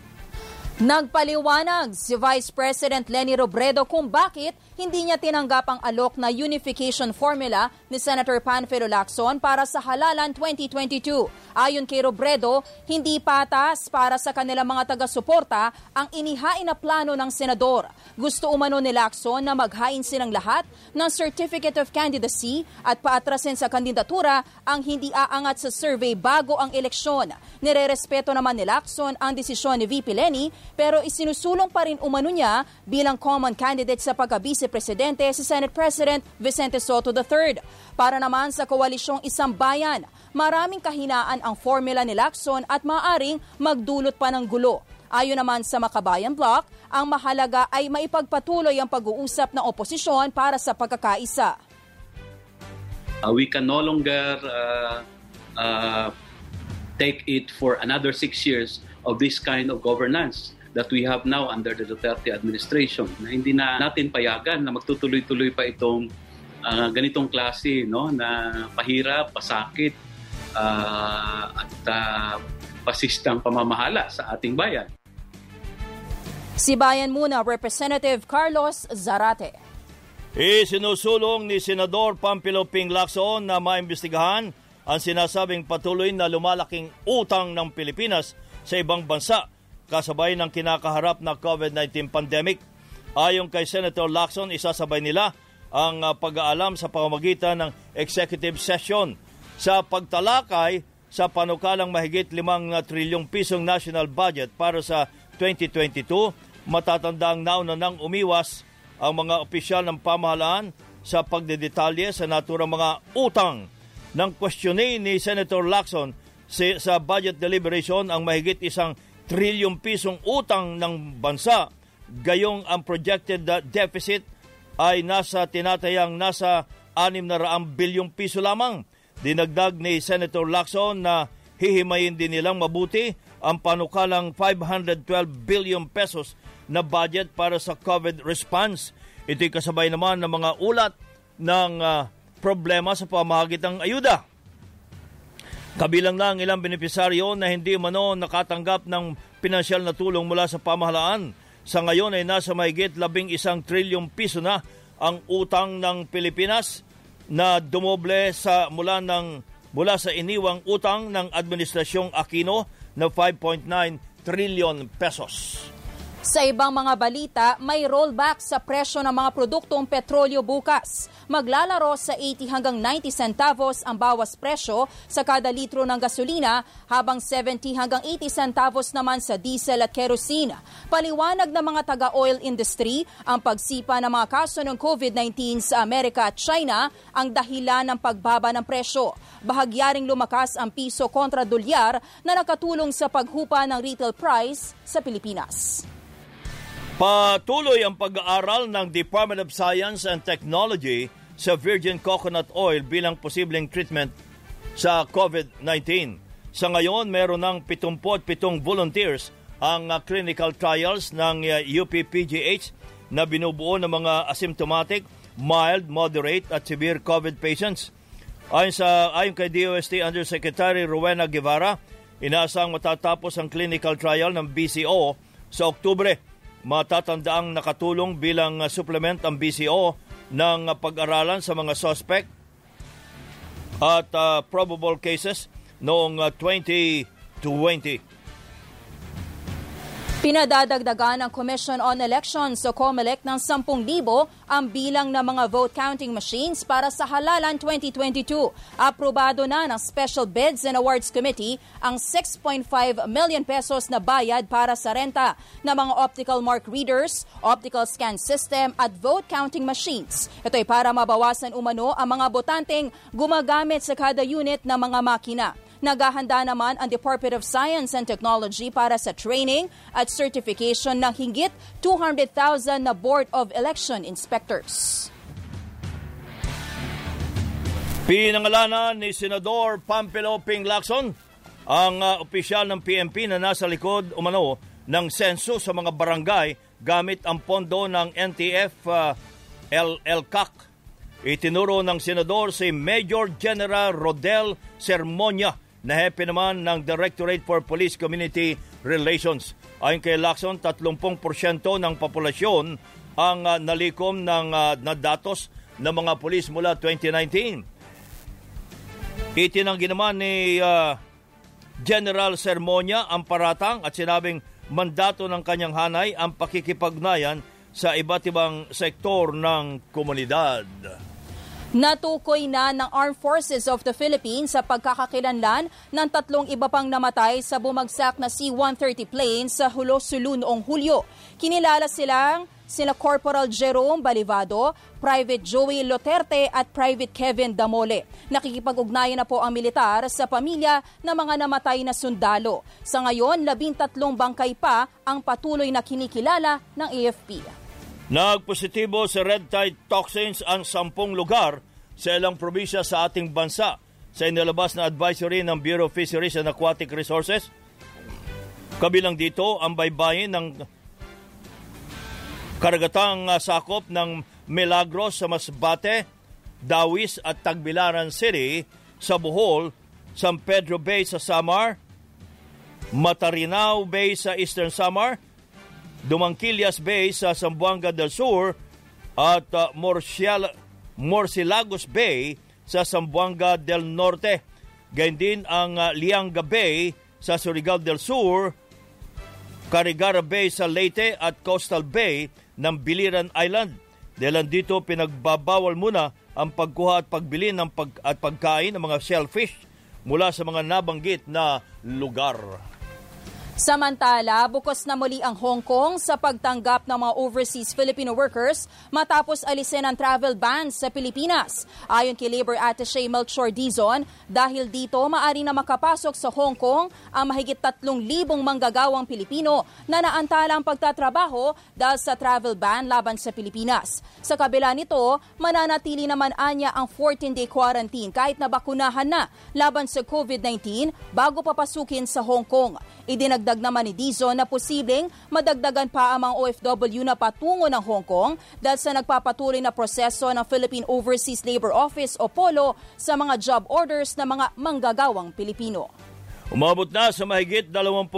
Nagpaliwanag si Vice President Leni Robredo kung bakit hindi niya tinanggap ang alok na unification formula ni Senator Panfilo Lacson para sa halalan 2022. Ayon kay Robredo, hindi patas para sa kanilang mga taga-suporta ang inihain na plano ng senador. Gusto umano ni Lacson na maghain silang lahat ng Certificate of Candidacy at paatrasin sa kandidatura ang hindi aangat sa survey bago ang eleksyon. Nirerespeto naman ni Lacson ang desisyon ni VP Leni pero isinusulong pa rin umano niya bilang common candidate sa pagka-vice Presidente si Senate President Vicente Soto III. Para naman sa koalisyong Isang Bayan, maraming kahinaan ang formula ni Lacson at maaring magdulot pa ng gulo. Ayon naman sa Makabayan Block, ang mahalaga ay maipagpatuloy ang pag-uusap ng oposisyon para sa pagkakaisa. Uh, we can no longer uh, uh, take it for another six years of this kind of governance that we have now under the Duterte administration na hindi na natin payagan na magtutuloy-tuloy pa itong uh, ganitong klase no na pahirap, pasakit uh, at uh, pasistang pamamahala sa ating bayan. Si Bayan muna Representative Carlos Zarate. Isinusulong ni Senador Pampilo Ping Lacson na maimbestigahan ang sinasabing patuloy na lumalaking utang ng Pilipinas sa ibang bansa kasabay ng kinakaharap na COVID-19 pandemic. Ayon kay Senator Lacson, isasabay nila ang uh, pag-aalam sa pamamagitan ng executive session sa pagtalakay sa panukalang mahigit 5 trilyong pisong national budget para sa 2022. Matatandang nauna nang umiwas ang mga opisyal ng pamahalaan sa pagdedetalye sa naturang mga utang. Nang questionin ni Senator Lacson sa budget deliberation ang mahigit isang trilyong pisong utang ng bansa. Gayong ang projected deficit ay nasa tinatayang nasa 600 bilyong piso lamang. Dinagdag ni Senator Lacson na hihimayin din nilang mabuti ang panukalang 512 billion pesos na budget para sa COVID response. Ito'y kasabay naman ng mga ulat ng uh, problema sa pamahagitang ayuda. Kabilang na ang ilang benepisaryo na hindi mano nakatanggap ng pinansyal na tulong mula sa pamahalaan. Sa ngayon ay nasa mahigit labing isang trilyong piso na ang utang ng Pilipinas na dumoble sa mula ng mula sa iniwang utang ng Administrasyong Aquino na 5.9 trillion pesos. Sa ibang mga balita, may rollback sa presyo ng mga produktong petrolyo bukas. Maglalaro sa 80 hanggang 90 centavos ang bawas presyo sa kada litro ng gasolina habang 70 hanggang 80 centavos naman sa diesel at kerosene. Paliwanag ng mga taga-oil industry, ang pagsipa ng mga kaso ng COVID-19 sa Amerika at China ang dahilan ng pagbaba ng presyo. Bahagyaring lumakas ang piso kontra dolyar na nakatulong sa paghupa ng retail price sa Pilipinas. Patuloy ang pag-aaral ng Department of Science and Technology sa virgin coconut oil bilang posibleng treatment sa COVID-19. Sa ngayon, meron ng 77 volunteers ang uh, clinical trials ng UPPGH na binubuo ng mga asymptomatic, mild, moderate at severe COVID patients. Ayon, sa, ayon kay DOST Undersecretary Rowena Guevara, inaasang matatapos ang clinical trial ng BCO sa Oktubre Matatandaang nakatulong bilang supplement ang BCO ng pag-aralan sa mga suspect at uh, probable cases noong 2020. Pinadadagdagan ng Commission on Elections o COMELEC ng 10,000 ang bilang ng mga vote counting machines para sa halalan 2022. Aprobado na ng Special Bids and Awards Committee ang 6.5 million pesos na bayad para sa renta ng mga optical mark readers, optical scan system at vote counting machines. Ito ay para mabawasan umano ang mga botanteng gumagamit sa kada unit ng mga makina. Naghahanda naman ang Department of Science and Technology para sa training at certification ng hingit 200,000 na Board of Election Inspectors. Pinangalanan ni Senador Pampilo Ping ang uh, opisyal ng PMP na nasa likod umano ng senso sa mga barangay gamit ang pondo ng NTF uh, LLCAC. Itinuro ng senador si Major General Rodel Sermonia na hepe naman ng Directorate for Police Community Relations. Ayon kay Lacson, 30% ng populasyon ang uh, nalikom ng uh, na datos ng mga pulis mula 2019. Itinanggi naman ni uh, General Sermonia ang paratang at sinabing mandato ng kanyang hanay ang pakikipagnayan sa iba't ibang sektor ng komunidad. Natukoy na ng Armed Forces of the Philippines sa pagkakakilanlan ng tatlong iba pang namatay sa bumagsak na C-130 plane sa Hulo-Sulu noong Hulyo. Kinilala silang sina Corporal Jerome Balivado, Private Joey Loterte at Private Kevin Damole. Nakikipag-ugnayan na po ang militar sa pamilya ng mga namatay na sundalo. Sa ngayon, labintatlong bangkay pa ang patuloy na kinikilala ng AFP. Nagpositibo sa red tide toxins ang sampung lugar sa ilang probinsya sa ating bansa sa inilabas na advisory ng Bureau of Fisheries and Aquatic Resources. Kabilang dito ang baybayin ng karagatang sakop ng Milagros sa Masbate, Dawis at Tagbilaran City sa Bohol, San Pedro Bay sa Samar, Matarinao Bay sa Eastern Samar, Dumangkilias Bay sa Zamboanga del Sur at uh, Morcial, Morcilagos Bay sa Zamboanga del Norte. Gayun din ang uh, Lianga Bay sa Surigao del Sur, Carigara Bay sa Leyte at Coastal Bay ng Biliran Island. Dahil dito pinagbabawal muna ang pagkuha at pagbili ng pag at pagkain ng mga shellfish mula sa mga nabanggit na lugar. Samantala, bukos na muli ang Hong Kong sa pagtanggap ng mga overseas Filipino workers matapos alisin ang travel ban sa Pilipinas. Ayon kay Labor Attaché Melchor Dizon, dahil dito maari na makapasok sa Hong Kong ang mahigit 3,000 manggagawang Pilipino na naantalang pagtatrabaho dahil sa travel ban laban sa Pilipinas. Sa kabila nito, mananatili naman anya ang 14-day quarantine kahit nabakunahan na laban sa COVID-19 bago papasukin sa Hong Kong. Idinagdag naman ni Dizon na posibleng madagdagan pa ang mga OFW na patungo ng Hong Kong dahil sa nagpapatuloy na proseso ng Philippine Overseas Labor Office o POLO sa mga job orders ng mga manggagawang Pilipino. Umabot na sa mahigit 20,000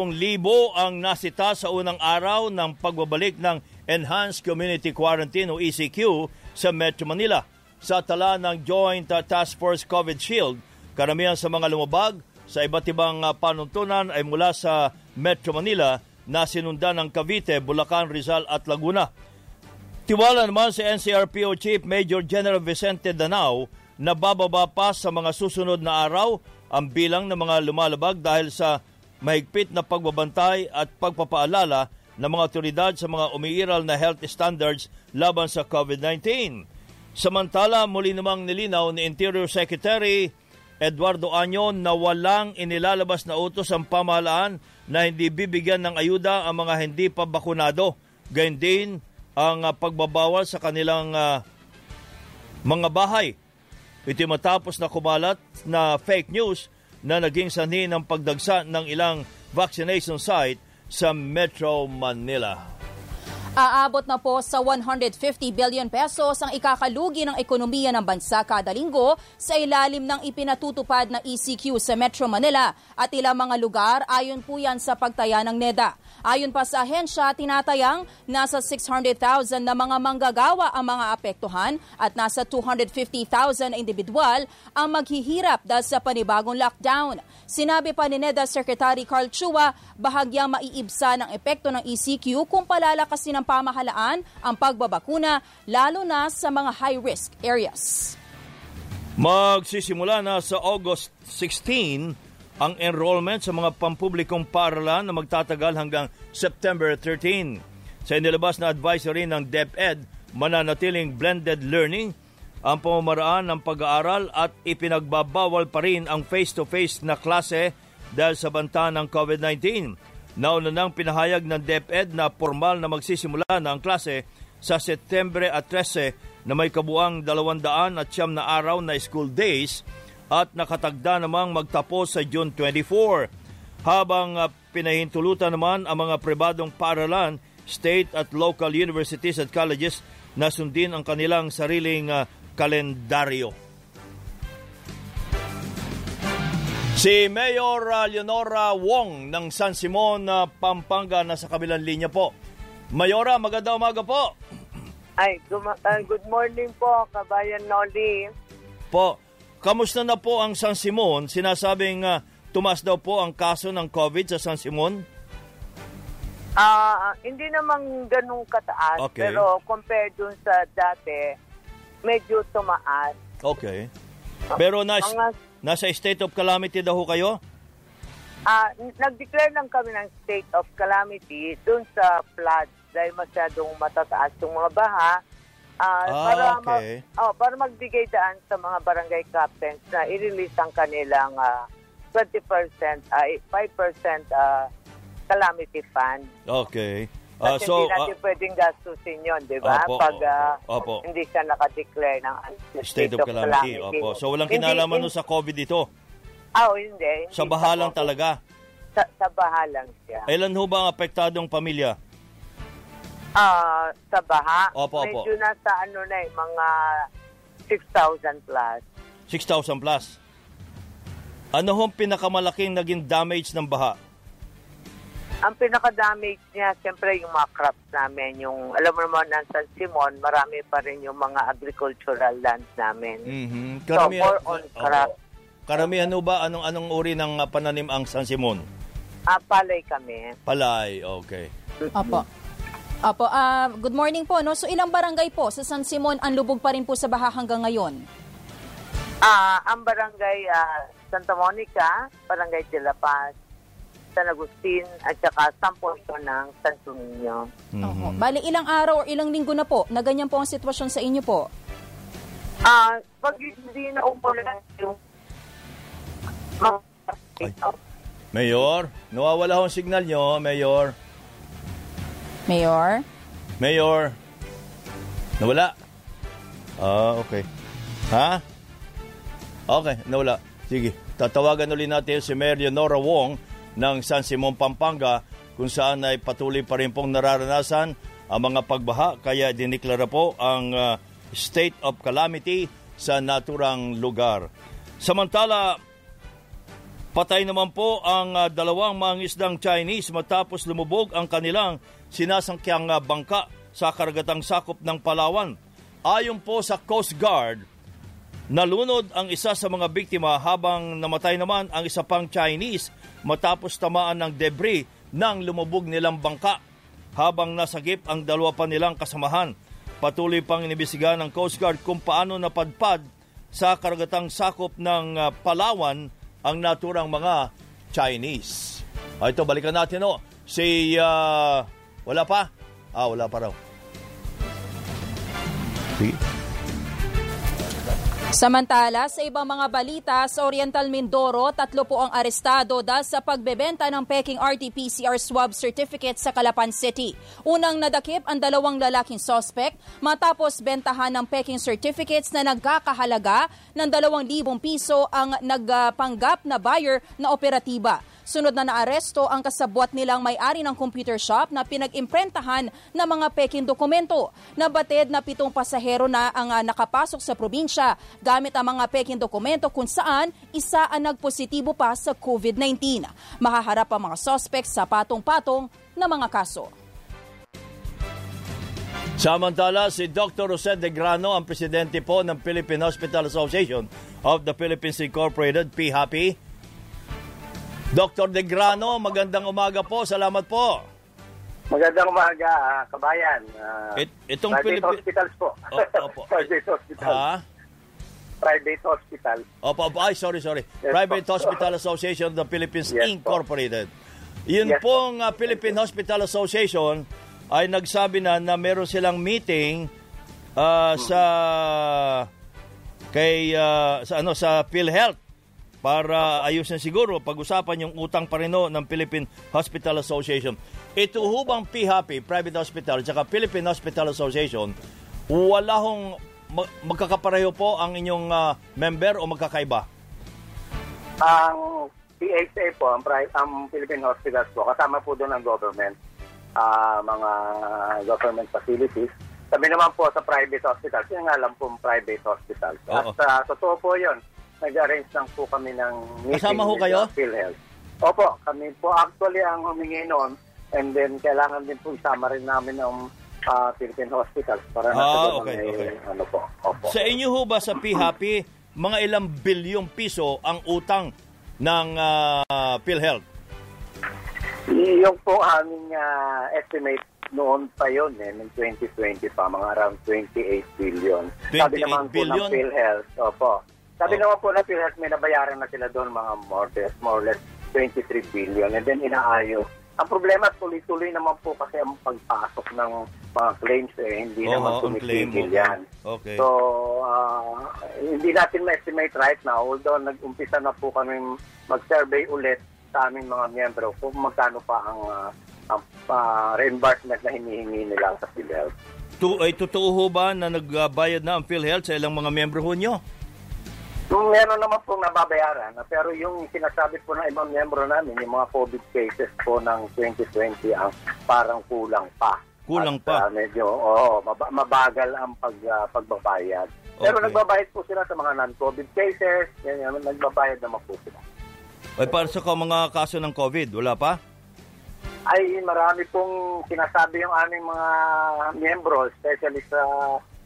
ang nasita sa unang araw ng pagbabalik ng Enhanced Community Quarantine o ECQ sa Metro Manila. Sa tala ng Joint Task Force COVID Shield, karamihan sa mga lumabag sa iba't ibang uh, panuntunan ay mula sa Metro Manila na sinundan ng Cavite, Bulacan, Rizal at Laguna. Tiwala naman si NCRPO Chief Major General Vicente Danao na bababa pa sa mga susunod na araw ang bilang ng mga lumalabag dahil sa mahigpit na pagbabantay at pagpapaalala ng mga otoridad sa mga umiiral na health standards laban sa COVID-19. Samantala, muli namang nilinaw ni Interior Secretary Eduardo Anyon na walang inilalabas na utos ang pamahalaan na hindi bibigyan ng ayuda ang mga hindi pa bakunado. Gayun din ang uh, pagbabawal sa kanilang uh, mga bahay. Ito matapos na kumalat na fake news na naging sanhi ng pagdagsa ng ilang vaccination site sa Metro Manila. Aabot na po sa 150 billion pesos ang ikakalugi ng ekonomiya ng bansa kada linggo sa ilalim ng ipinatutupad na ECQ sa Metro Manila at ilang mga lugar ayon po yan sa pagtaya ng NEDA. Ayon pa sa ahensya, tinatayang nasa 600,000 na mga manggagawa ang mga apektuhan at nasa 250,000 individual ang maghihirap dahil sa panibagong lockdown. Sinabi pa ni NEDA Secretary Carl Chua, bahagyang maiibsa ng epekto ng ECQ kung palalakasin ng pamahalaan ang pagbabakuna lalo na sa mga high-risk areas. Magsisimula na sa August 16 ang enrollment sa mga pampublikong paralan na magtatagal hanggang September 13. Sa inilabas na advisory ng DepEd, mananatiling blended learning ang pamamaraan ng pag-aaral at ipinagbabawal pa rin ang face-to-face na klase dahil sa banta ng COVID-19. Nauna nang pinahayag ng DepEd na formal na magsisimula na ang klase sa Setyembre at 13 na may kabuang 200 at siyam na araw na school days at nakatagda namang magtapos sa June 24. Habang uh, pinahintulutan naman ang mga pribadong paaralan, state at local universities at colleges na sundin ang kanilang sariling uh, kalendaryo. Si Mayor uh, Leonora Wong ng San Simon, uh, Pampanga na sa kabilang linya po. Mayora, maganda umaga po. Ay, good morning po, Kabayan Noli. Po, Kamusta na po ang San Simon? Sinasabing uh, tumas daw po ang kaso ng COVID sa San Simon? Ah, uh, hindi naman ganun kataas, okay. pero compared dun sa dati, medyo tumaas. Okay. Pero nas, Mga, nasa state of calamity daw kayo? Ah, uh, nag-declare lang kami ng state of calamity dun sa flood dahil masyadong matataas yung mga baha. Ah, Ah, para okay. mag, oh, para magbigay daan sa mga barangay captains na i-release ang kanilang ah, 20%, ay 5% ah, calamity fund. Okay. Ah, Kasi so, hindi natin pwedeng gastusin yun, di ba? Opo, Pag ah, opo. hindi siya nakadeclare ng ah, state of calamity. Opo. So, walang Hindi- kinalaman hindi- sa COVID ito. Ah, oh, hindi. hindi Sa baha lang talaga. Sa, sa baha lang siya. Ilan ho ba ang apektadong pamilya? Ah, sa baha, Opo, opo. medyo nasa ano na eh, mga 6,000 plus. 6,000 plus. Ano hong pinakamalaking naging damage ng baha? Ang pinaka-damage niya, siyempre yung mga crops namin. Yung, alam mo naman, ng San Simon, marami pa rin yung mga agricultural lands namin. Mhm. So, more on crops. Karamihan ho ba anong anong uri ng ah, pananim ang San Simon? Ah, palay kami. Palay, okay. Opo. Opo, ah, good morning po. No? So ilang barangay po sa San Simon ang lubog pa rin po sa baha hanggang ngayon? Ah, ang barangay ah, Santa Monica, Barangay de la Paz, San Agustin, at saka sampo ito ng San Sumiño. Opo. Bali, ilang araw o ilang linggo na po na ganyan po ang sitwasyon sa inyo po? Ah, pag hindi na umulan yung Mayor, nawawala ho ang signal nyo, Mayor. Mayor? Mayor. Nawala. Ah, okay. Ha? Okay, nawala. Sige, tatawagan ulit natin si Mayor Leonora Wong ng San Simon, Pampanga kung saan ay patuloy pa rin pong nararanasan ang mga pagbaha kaya diniklara po ang ah, state of calamity sa naturang lugar. Samantala, Patay naman po ang ah, dalawang mangisdang Chinese matapos lumubog ang kanilang sinasangkyang ah, bangka sa karagatang sakop ng Palawan. Ayon po sa Coast Guard, nalunod ang isa sa mga biktima habang namatay naman ang isa pang Chinese matapos tamaan ng debris ng lumubog nilang bangka. Habang nasagip ang dalawa pa nilang kasamahan, patuloy pang inibisigan ng Coast Guard kung paano napadpad sa karagatang sakop ng ah, Palawan ang naturang mga Chinese. Ah, ito, balikan natin o. Si, ah, wala pa? Ah, wala pa raw. Samantala, sa ibang mga balita, sa Oriental Mindoro, tatlo po ang arestado dahil sa pagbebenta ng peking RT-PCR swab certificate sa Calapan City. Unang nadakip ang dalawang lalaking suspect matapos bentahan ng peking certificates na nagkakahalaga ng 2,000 piso ang nagpanggap na buyer na operatiba. Sunod na naaresto ang kasabwat nilang may-ari ng computer shop na pinag-imprentahan ng mga peking dokumento. Nabatid na pitong pasahero na ang ah, nakapasok sa probinsya gamit ang mga peking dokumento kung saan isa ang nagpositibo pa sa COVID-19. Mahaharap ang mga suspect sa patong-patong na mga kaso. Samantala, si Dr. Jose De Grano, ang presidente po ng Philippine Hospital Association of the Philippines Incorporated, PHAPI. Dr. De Grano, magandang umaga po. Salamat po. Magandang umaga, ah, kabayan. Ah, It- itong private hospitals po. opo. private hospital. Ha? Private hospital. Opo, opo. Ay, sorry, sorry. Yes, Private po. Hospital Association of the Philippines Yes, po. Incorporated. Yun Yes, pong uh, Philippine Hospital Association ay nagsabi na na meron silang meeting uh, sa kay uh, sa ano sa PhilHealth para ayusin siguro pag-usapan yung utang pa rin ng Philippine Hospital Association. Ito ho bang PHAPI, Private Hospital, at Philippine Hospital Association, wala hong mag- magkakapareho po ang inyong ah, member o magkakaiba? Ang PHA po, ang, ang Philippine Hospitals po, kasama po doon ang government, ah, mga government facilities. Sabi naman po sa private hospitals, yun nga lang po private hospitals. At ah, totoo po yun, nag-arrange lang po kami ng meeting Kasama ho kayo? PhilHealth. Opo, kami po actually ang humingi noon and then kailangan din po isama rin namin ng ah, Philippine Hospitals para Ah, okay, may, okay. ano po. Opo. Sa inyo ho ba sa PHAPI, mga ilang bilyong piso ang utang ng ah, PhilHealth? Yung po aming ah, estimate noon pa yun eh, ng 2020 pa, mga around 28 billion. Sabi 28 naman po billion? ng PhilHealth, opo. Sabi naman po ng PhilHealth, may nabayaran na sila doon mga more or less, more or less 23 billion. And then inaayos Ang problema, tuloy-tuloy naman po kasi ang pagpasok ng mga claims eh, hindi Oo, naman tumitigil okay. yan. Okay. So, ah, hindi natin ma-estimate right now, although nag-umpisa na po kami mag-survey ulit sa aming mga miyembro kung magkano pa ang, ah, ang ah, reimbursement na hinihingi nila sa PhilHealth. Tu ay totoo ho ba na nagbayad na ang PhilHealth sa ilang mga miyembro ho nyo? Yung meron naman pong nababayaran, na pero yung sinasabi po ng ibang miyembro namin, yung mga COVID cases po ng 2020 ang parang kulang pa. Kulang At, pa? ah, medyo, oo, mab- mabagal ang pag, ah, pagbabayad. Pero Okay. nagbabayad po sila sa mga non-COVID cases, yan, yan, nagbabayad naman po sila. Ay para sa mga kaso ng COVID, wala pa? Ay, marami pong sinasabi yung aming mga miyembro, especially sa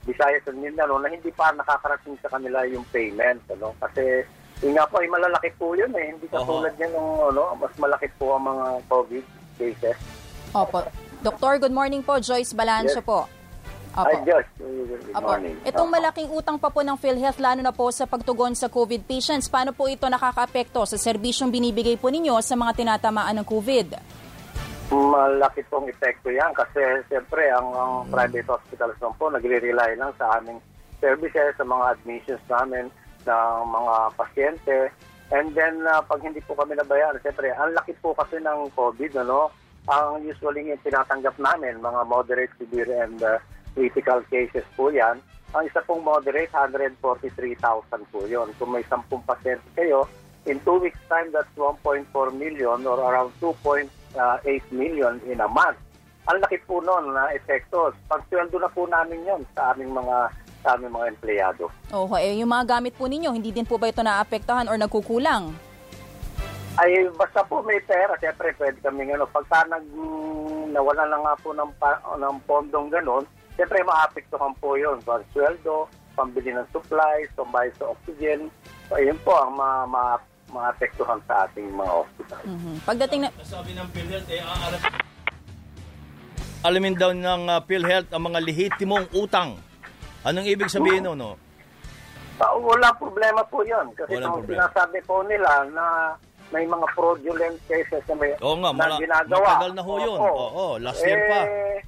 Visayas at Mindanao, na hindi pa nakakarating sa kanila yung payment. Ano? Kasi, yun nga po, ay malalaki po yun eh. Hindi katulad yan ng, ano, mas malaki po ang mga COVID cases. Opo. Doktor, good morning po. Joyce Balancho Yes. po. Ay, Opo. Diyos. Good Opo. morning. Itong malaking utang pa po ng PhilHealth, lalo na po sa pagtugon sa COVID patients, paano po ito nakakaapekto sa serbisyong binibigay po ninyo sa mga tinatamaan ng COVID? Malaki pong epekto yan kasi siyempre ang, ang private hospitals naman po nagre-rely lang sa aming services, sa mga admissions namin ng mga pasyente. And then uh, pag hindi po kami nabayaran, siyempre ang laki po kasi ng COVID, ano, ang usually yung tinatanggap namin, mga moderate, severe and uh, critical cases po yan. Ang isa pong moderate, 143,000 po yun. Kung may 10 pasyente kayo, in two weeks time, that's 1.4 million or around 2.8 million in a month. Ang laki po noon na epekto. Pagsuweldo na po namin yon sa aming mga sa aming mga empleyado. Oho, eh, yung mga gamit po ninyo, hindi din po ba ito naapektuhan or nagkukulang? Ay, basta po may pera, siyempre pwede kami ano, pagka nag, nawala na nga po ng, pa, ng pondong ganon, siyempre maapektuhan po yun. Pag sweldo, pambili ng supplies, pambayad sa oxygen, ayun po ang ma, ma, maapektuhan sa ating mga hospital. Mhm. Pagdating na... Sabi ng PhilHealth, eh, aalat... Alamin daw ng uh, PhilHealth ang mga lehitimong utang. Anong ibig sabihin no? no? Ah, wala problema po yun. Kasi Walang ang problema. sinasabi po nila na may mga fraudulent cases na may Oo nga, na mala- ginagawa. matagal na ho yun. Opo. Oo, last year pa. Eh,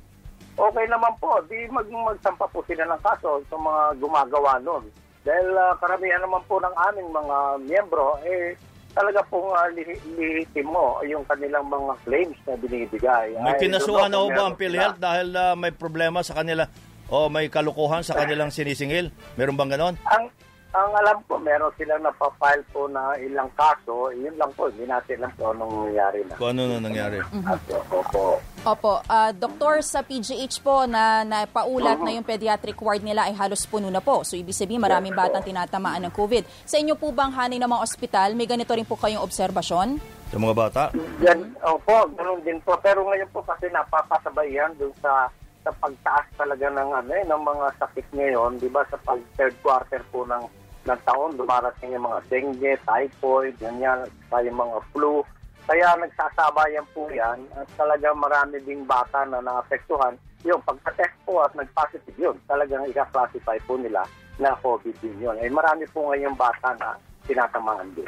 Okay naman po. Di mag magsampa po sila ng kaso sa mga gumagawa nun. Dahil ah, karamihan naman po ng aming mga miyembro, eh, talaga pong uh, lihitimo yung kanilang mga claims na binibigay. May Ay, kinasuhan na ho doon ba ang PhilHealth dahil uh, may problema sa kanila o may kalukuhan sa kanilang sinisingil? Meron bang ganon? Ang ang alam ko, meron silang napapile po na ilang kaso. Yun lang po, hindi natin alam po anong nangyari na. Kung ano na nangyari? At, opo. Opo, ah, doktor sa PGH po na napaulat na yung pediatric ward nila ay halos puno na po. So ibig sabihin maraming batang tinatamaan ng COVID. Sa inyo po bang hanay ng mga ospital, may ganito rin po kayong obserbasyon? Sa mga bata? Yan, opo, ganun din po. Pero ngayon po kasi napapasabay yan dun sa sa pagtaas talaga ng ano eh, ng mga sakit ngayon, 'di ba? Sa pag third quarter po ng ng taon dumarating yung mga dengue, typhoid, ganyan, sa yung mga flu. Kaya nagsasabayan po yan at talagang marami ding bata na naapektuhan. Yung pagka-test po at nag-positive yun, talagang i-classify po nila na COVID din yun. Eh marami po ngayong bata na tinatamaan din.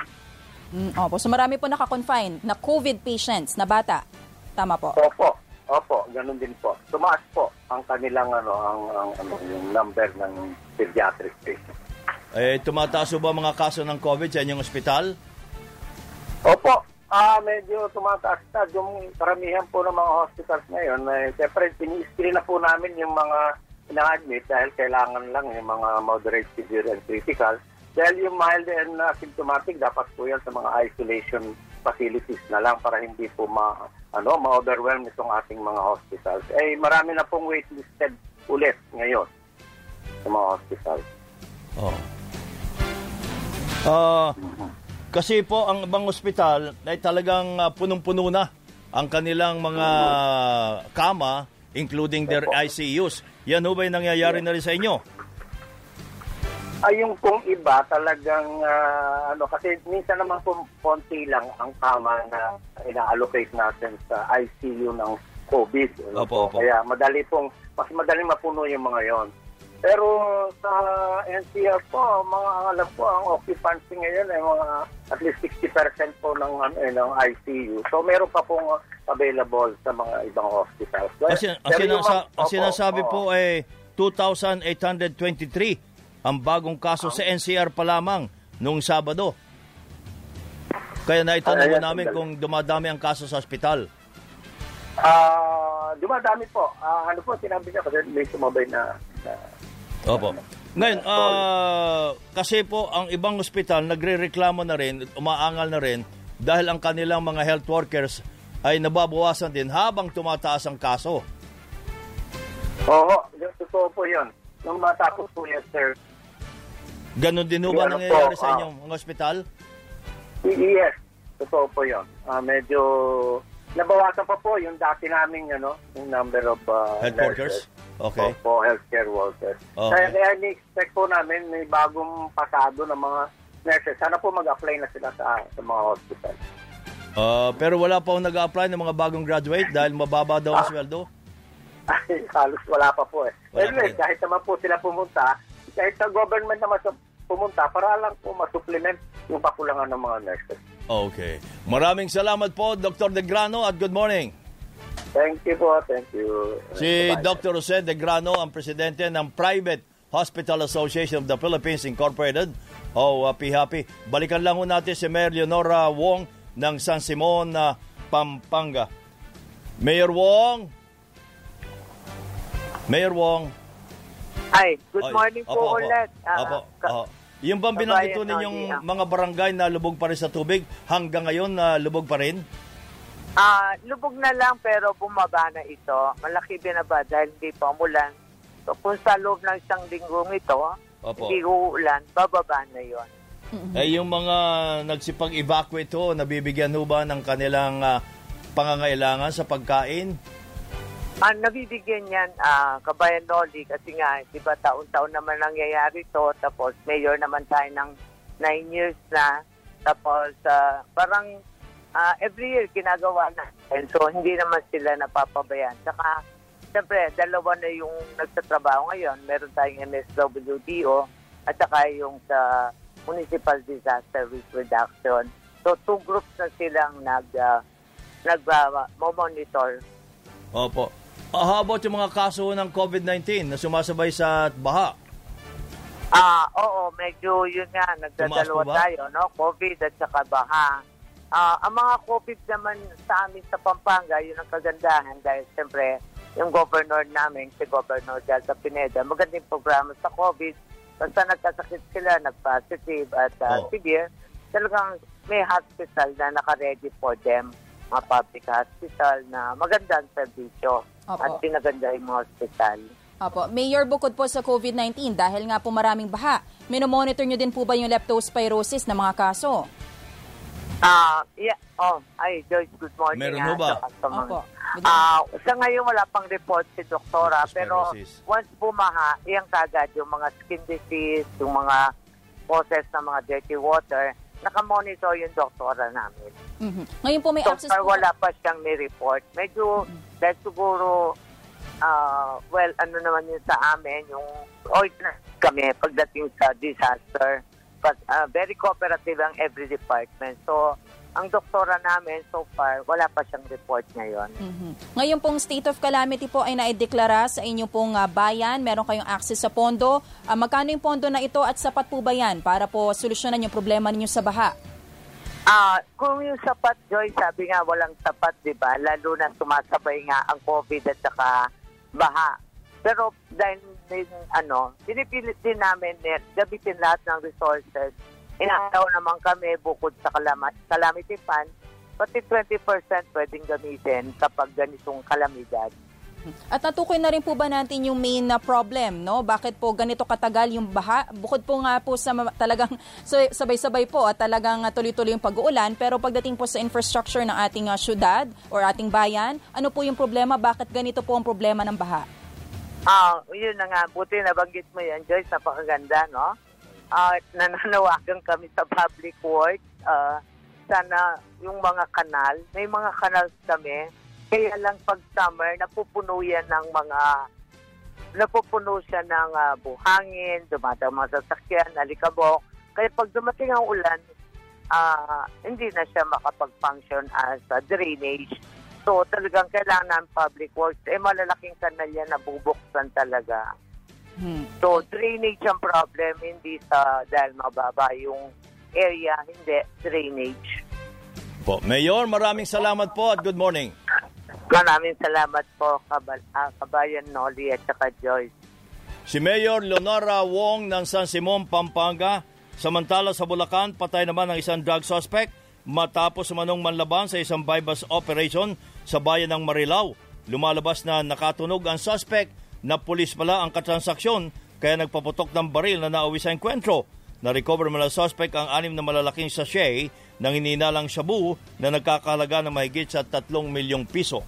Mm, opo, so marami po nakakonfine na COVID patients na bata. Tama po. Opo, opo, ganun din po. Tumaas po ang kanilang ano, ang, ang ano, yung number ng pediatric patients. Eh, tumataas ba mga kaso ng COVID sa inyong ospital? Opo, ah medyo tumataas na. Yung karamihan po ng mga hospitals ngayon, eh, siyempre, pini-screen na po namin yung mga ina-admit dahil kailangan lang yung mga moderate, severe, and critical. Dahil yung mild and uh, symptomatic, dapat po yan sa mga isolation facilities na lang para hindi po ma, ano, ma-overwhelm itong ating mga hospitals. Eh, marami na pong waitlisted ulit ngayon sa mga hospitals. Oh. Ah, kasi po ang ibang ospital ay talagang ah, punong-puno na ang kanilang mga kama including their ICUs. Yan ho ba yung nangyayari na rin sa inyo? Ay, yung kung iba talagang, ah, ano, kasi minsan naman kung konti lang ang kama na ina-allocate natin sa ICU ng COVID. Ano Opo, po. opo. Kaya madali pong, mas madali mapuno yung mga yon. Pero sa NCR po, mga alam ko, ang occupancy ngayon ay mga at least 60% po ng, ano, eh, ng ICU. So meron pa pong available sa mga ibang hospitals. Mga- ang Opo, sinasabi oo. po ay 2,823 ang bagong kaso sa NCR pa lamang nung Sabado. Kaya naitanong ayan, namin kung dumadami ang kaso sa ospital. Ah, dumadami po. Ah, ano po, sinabi niya kasi may sumabay na, na Opo. Ngayon, ah, kasi po ang ibang ospital nagrereklamo na rin, umaangal na rin dahil ang kanilang mga health workers ay nababawasan din habang tumataas ang kaso. Oo, totoo po yun. Nung matapos po yan, sir. Ganon din ho ba Ano po, nangyayari sa ah, inyong mga ospital? Yes, totoo po yun. Ah, medyo nabawasan pa po yung dati namin ano, yung number of uh, Health workers? Okay. Po, healthcare workers. Okay. Kaya, kaya ni-expect po namin may bagong pasado ng mga nurses. Sana po mag-apply na sila sa, sa mga hospital. Ah, pero wala pa akong nag-apply ng mga bagong graduate dahil mababa daw ang sweldo. Ay, halos wala pa po eh. Wala anyway, kahit naman po sila pumunta, kahit sa government naman sa pumunta, para lang po masupplement yung kakulangan ng mga nurses. Okay. Maraming salamat po, Dr. De Grano, at good morning. Thank you po, thank you. Si. Dr. Jose De Grano, ang presidente ng Private Hospital Association of the Philippines Incorporated, o uh, PHAPI. Balikan lang ho natin si Mayor Leonora Wong ng San Simon, uh, Pampanga. Mayor Wong! Mayor Wong! Ay, good Ay, morning po opo, opo. ulit. Ah, Opo, ka- opo. Yung bang binanggit Kabayan ninyong ah. mga barangay na lubog pa rin sa tubig, hanggang ngayon na lubog pa rin? Ah, lubog na lang pero bumaba na ito. Malaki binaba dahil hindi pa umulan. So kung sa loob ng isang linggong ito, Opo. hindi uulan, bababa na yon. Eh, yung mga nagsipag-evacuate ho, nabibigyan ho ba ng kanilang ah, pangangailangan sa pagkain? Ah, nabibigyan yan, ah, Kabayan Noli, kasi nga, di ba, taon-taon naman nangyayari to, tapos mayor naman tayo ng nine years na, tapos ah, parang ah, every year ginagawa na. And so, hindi naman sila napapabayan. Saka, siyempre, dalawa na yung nagtatrabaho ngayon. Meron tayong MSWDO at saka yung sa Municipal Disaster Risk Reduction. So, two groups na silang nag, uh, nag-monitor Opo. Ah, how about yung mga kaso ng COVID-19 na sumasabay sa baha? Ah, oo, medyo yun nga, nagdadalawa tayo, no? COVID at saka baha. Ah, ang mga COVID naman sa amin sa Pampanga, yun ang kagandahan dahil siyempre yung governor namin, si Governor Delta Pineda, magandang programa sa COVID. Basta nagkasakit sila, nag-positive at ah, Oh. severe, talagang may hospital na naka-ready for them, mga public hospital na magandang serbisyo Opo. at pinaganda yung mga hospital. Opo. Mayor, bukod po sa COVID-19, dahil nga po maraming baha, minomonitor nyo din po ba yung leptospirosis na mga kaso? Ah, yeah. Oh, ay, Joyce, good morning. Meron ah, ho ba? Opo. Ah, sa ngayon wala pang report si doktora, pero once bumaha, iyang kagad yung mga skin disease, yung mga causes ng mga dirty water, nakamonitor yung doktora namin. Mhm. Ngayon po may so access po. wala pa siyang ni-report. Medyo, dahil siguro, ah, well, ano naman yun sa amin, yung ordinance kami pagdating sa disaster. But ah, very cooperative ang every department. So, ang doktora namin so far, wala pa siyang report ngayon. Mhm. Ngayon pong state of calamity po ay naideklara sa inyong pong ah, bayan. Meron kayong access sa pondo. Ah, magkano yung pondo na ito at sapat po ba yan para po solusyonan yung problema ninyo sa baha? Ah, kung yung sapat, Joy, sabi nga walang sapat, di ba? Lalo na sumasabay nga ang COVID at saka baha. Pero dahil din, ano, pinipilit din namin eh, gamitin lahat ng resources. Inaalaw naman kami bukod sa kalamat, calamity fund, pati 20% pwedeng gamitin kapag ganitong kalamidad. At natukoy na rin po ba natin yung main na problem, no? Bakit po ganito katagal yung baha? Bukod po nga po sa talagang sabay-sabay po at talagang tuloy-tuloy yung pag-uulan, pero pagdating po sa infrastructure ng ating ah, syudad or ating bayan, ano po yung problema? Bakit ganito po ang problema ng baha? Ah, yun na nga. Buti nabanggit mo yan, Joyce. Napakaganda, no? Ah, nananawagan kami sa public works. Ah, sana yung mga kanal, may mga canals kami. Kaya lang pag summer, napupuno yan ng mga napupuno siya ng uh, buhangin, dumadang mga sasakyan, alikabok. Kaya pag dumating ang ulan, uh, hindi na siya makapag-function as a drainage. So talagang kailangan ng public works, eh malalaking kanal yan na bubuksan talaga. Hmm. So drainage ang problem, hindi sa dahil mababa yung area, hindi drainage. Po. Mayor, maraming salamat po at good morning. Maraming salamat po, Kabal uh, Kabayan Noli at saka Joyce. Si Mayor Leonora Wong ng San Simon, Pampanga. Samantala sa Bulacan, patay naman ang isang drug suspect matapos manong manlaban sa isang bypass operation sa bayan ng Marilao. Lumalabas na nakatunog ang suspect na pulis pala ang katransaksyon kaya nagpaputok ng baril na nauwi sa enkwentro. Na-recover mula suspect ang anim na malalaking sachet ng hininalang shabu na nagkakahalaga ng mahigit sa 3 milyong piso.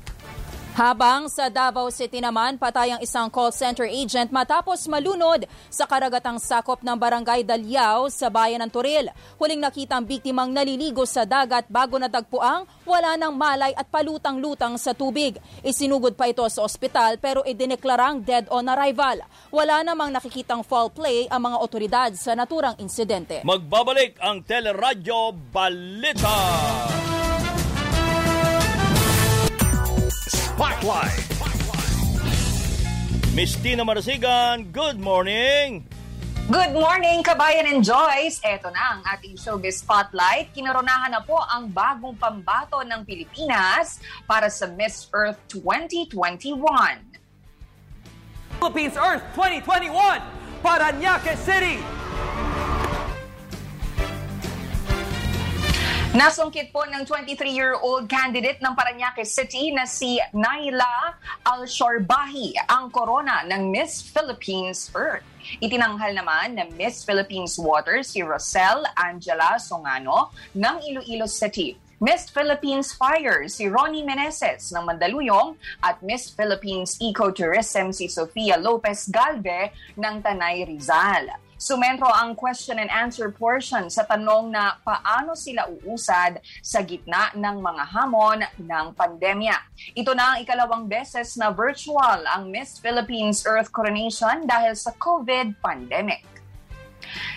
Habang sa Davao City naman, patay ang isang call center agent matapos malunod sa karagatang sakop ng barangay Dalyao sa bayan ng Toril. Huling nakita ang biktimang naliligo sa dagat bago natagpuang wala ng malay at palutang-lutang sa tubig. Isinugod pa ito sa ospital pero idineklarang dead on arrival. Wala namang nakikitang foul play ang mga otoridad sa naturang insidente. Magbabalik ang Teleradyo Balita! Spotlight. Miss Tina Marasigan, good morning! Good morning, Kabayan and Joyce! Ito na ang ating showbiz spotlight. Kinoronahan na po ang bagong pambato ng Pilipinas para sa Miss Earth 2021. Philippines Earth 2021, Paranaque City! Nasungkit po ng 23-year-old candidate ng Paranaque City na si Naila Al-Shorbahi ang corona ng Miss Philippines Earth. Itinanghal naman ng Miss Philippines Water si Rosel Angela Songano ng Iloilo City. Miss Philippines Fire si Ronnie Meneses ng Mandaluyong at Miss Philippines Ecotourism si Sofia Lopez Galve ng Tanay Rizal. Sumentro ang question and answer portion sa tanong na paano sila uusad sa gitna ng mga hamon ng pandemya. Ito na ang ikalawang beses na virtual ang Miss Philippines Earth Coronation dahil sa COVID pandemic.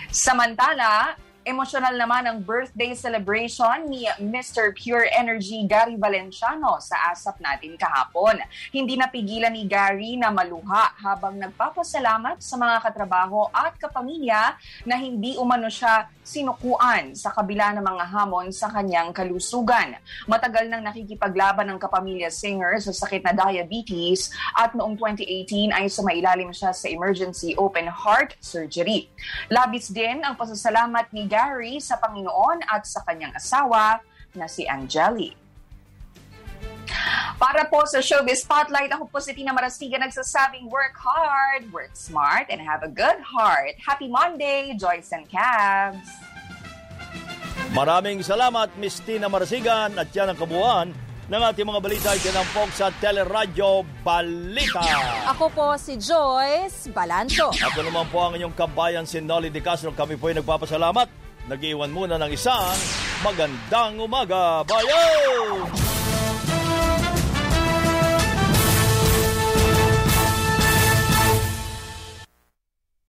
Samantala, Emosyonal naman ang birthday celebration ni Mr. Pure Energy Gary Valenciano sa asap natin kahapon. Hindi napigilan ni Gary na maluha habang nagpapasalamat sa mga katrabaho at kapamilya na hindi umano siya sinukuan sa kabila ng mga hamon sa kanyang kalusugan. Matagal nang nakikipaglaban ng kapamilya singer sa sakit na diabetes at noong 2018 ay sumailalim siya sa emergency open heart surgery. Labis din ang pasasalamat ni Gary sa Panginoon at sa kanyang asawa na si Angeli. Para po sa Showbiz Spotlight, ako po si Tina Marasiga nagsasabing work hard, work smart, and have a good heart. Happy Monday, Joyce and Cabs! Maraming salamat, Miss Tina Marasigan, at yan ang kabuuan ng ating mga balita ay tinampok sa Teleradyo Balita. Ako po si Joyce Balancho. Ako naman po ang inyong kabayan si Nolly De Castro. Kami po ay nagpapasalamat. Nag-iwan muna ng isang magandang umaga. Bayan!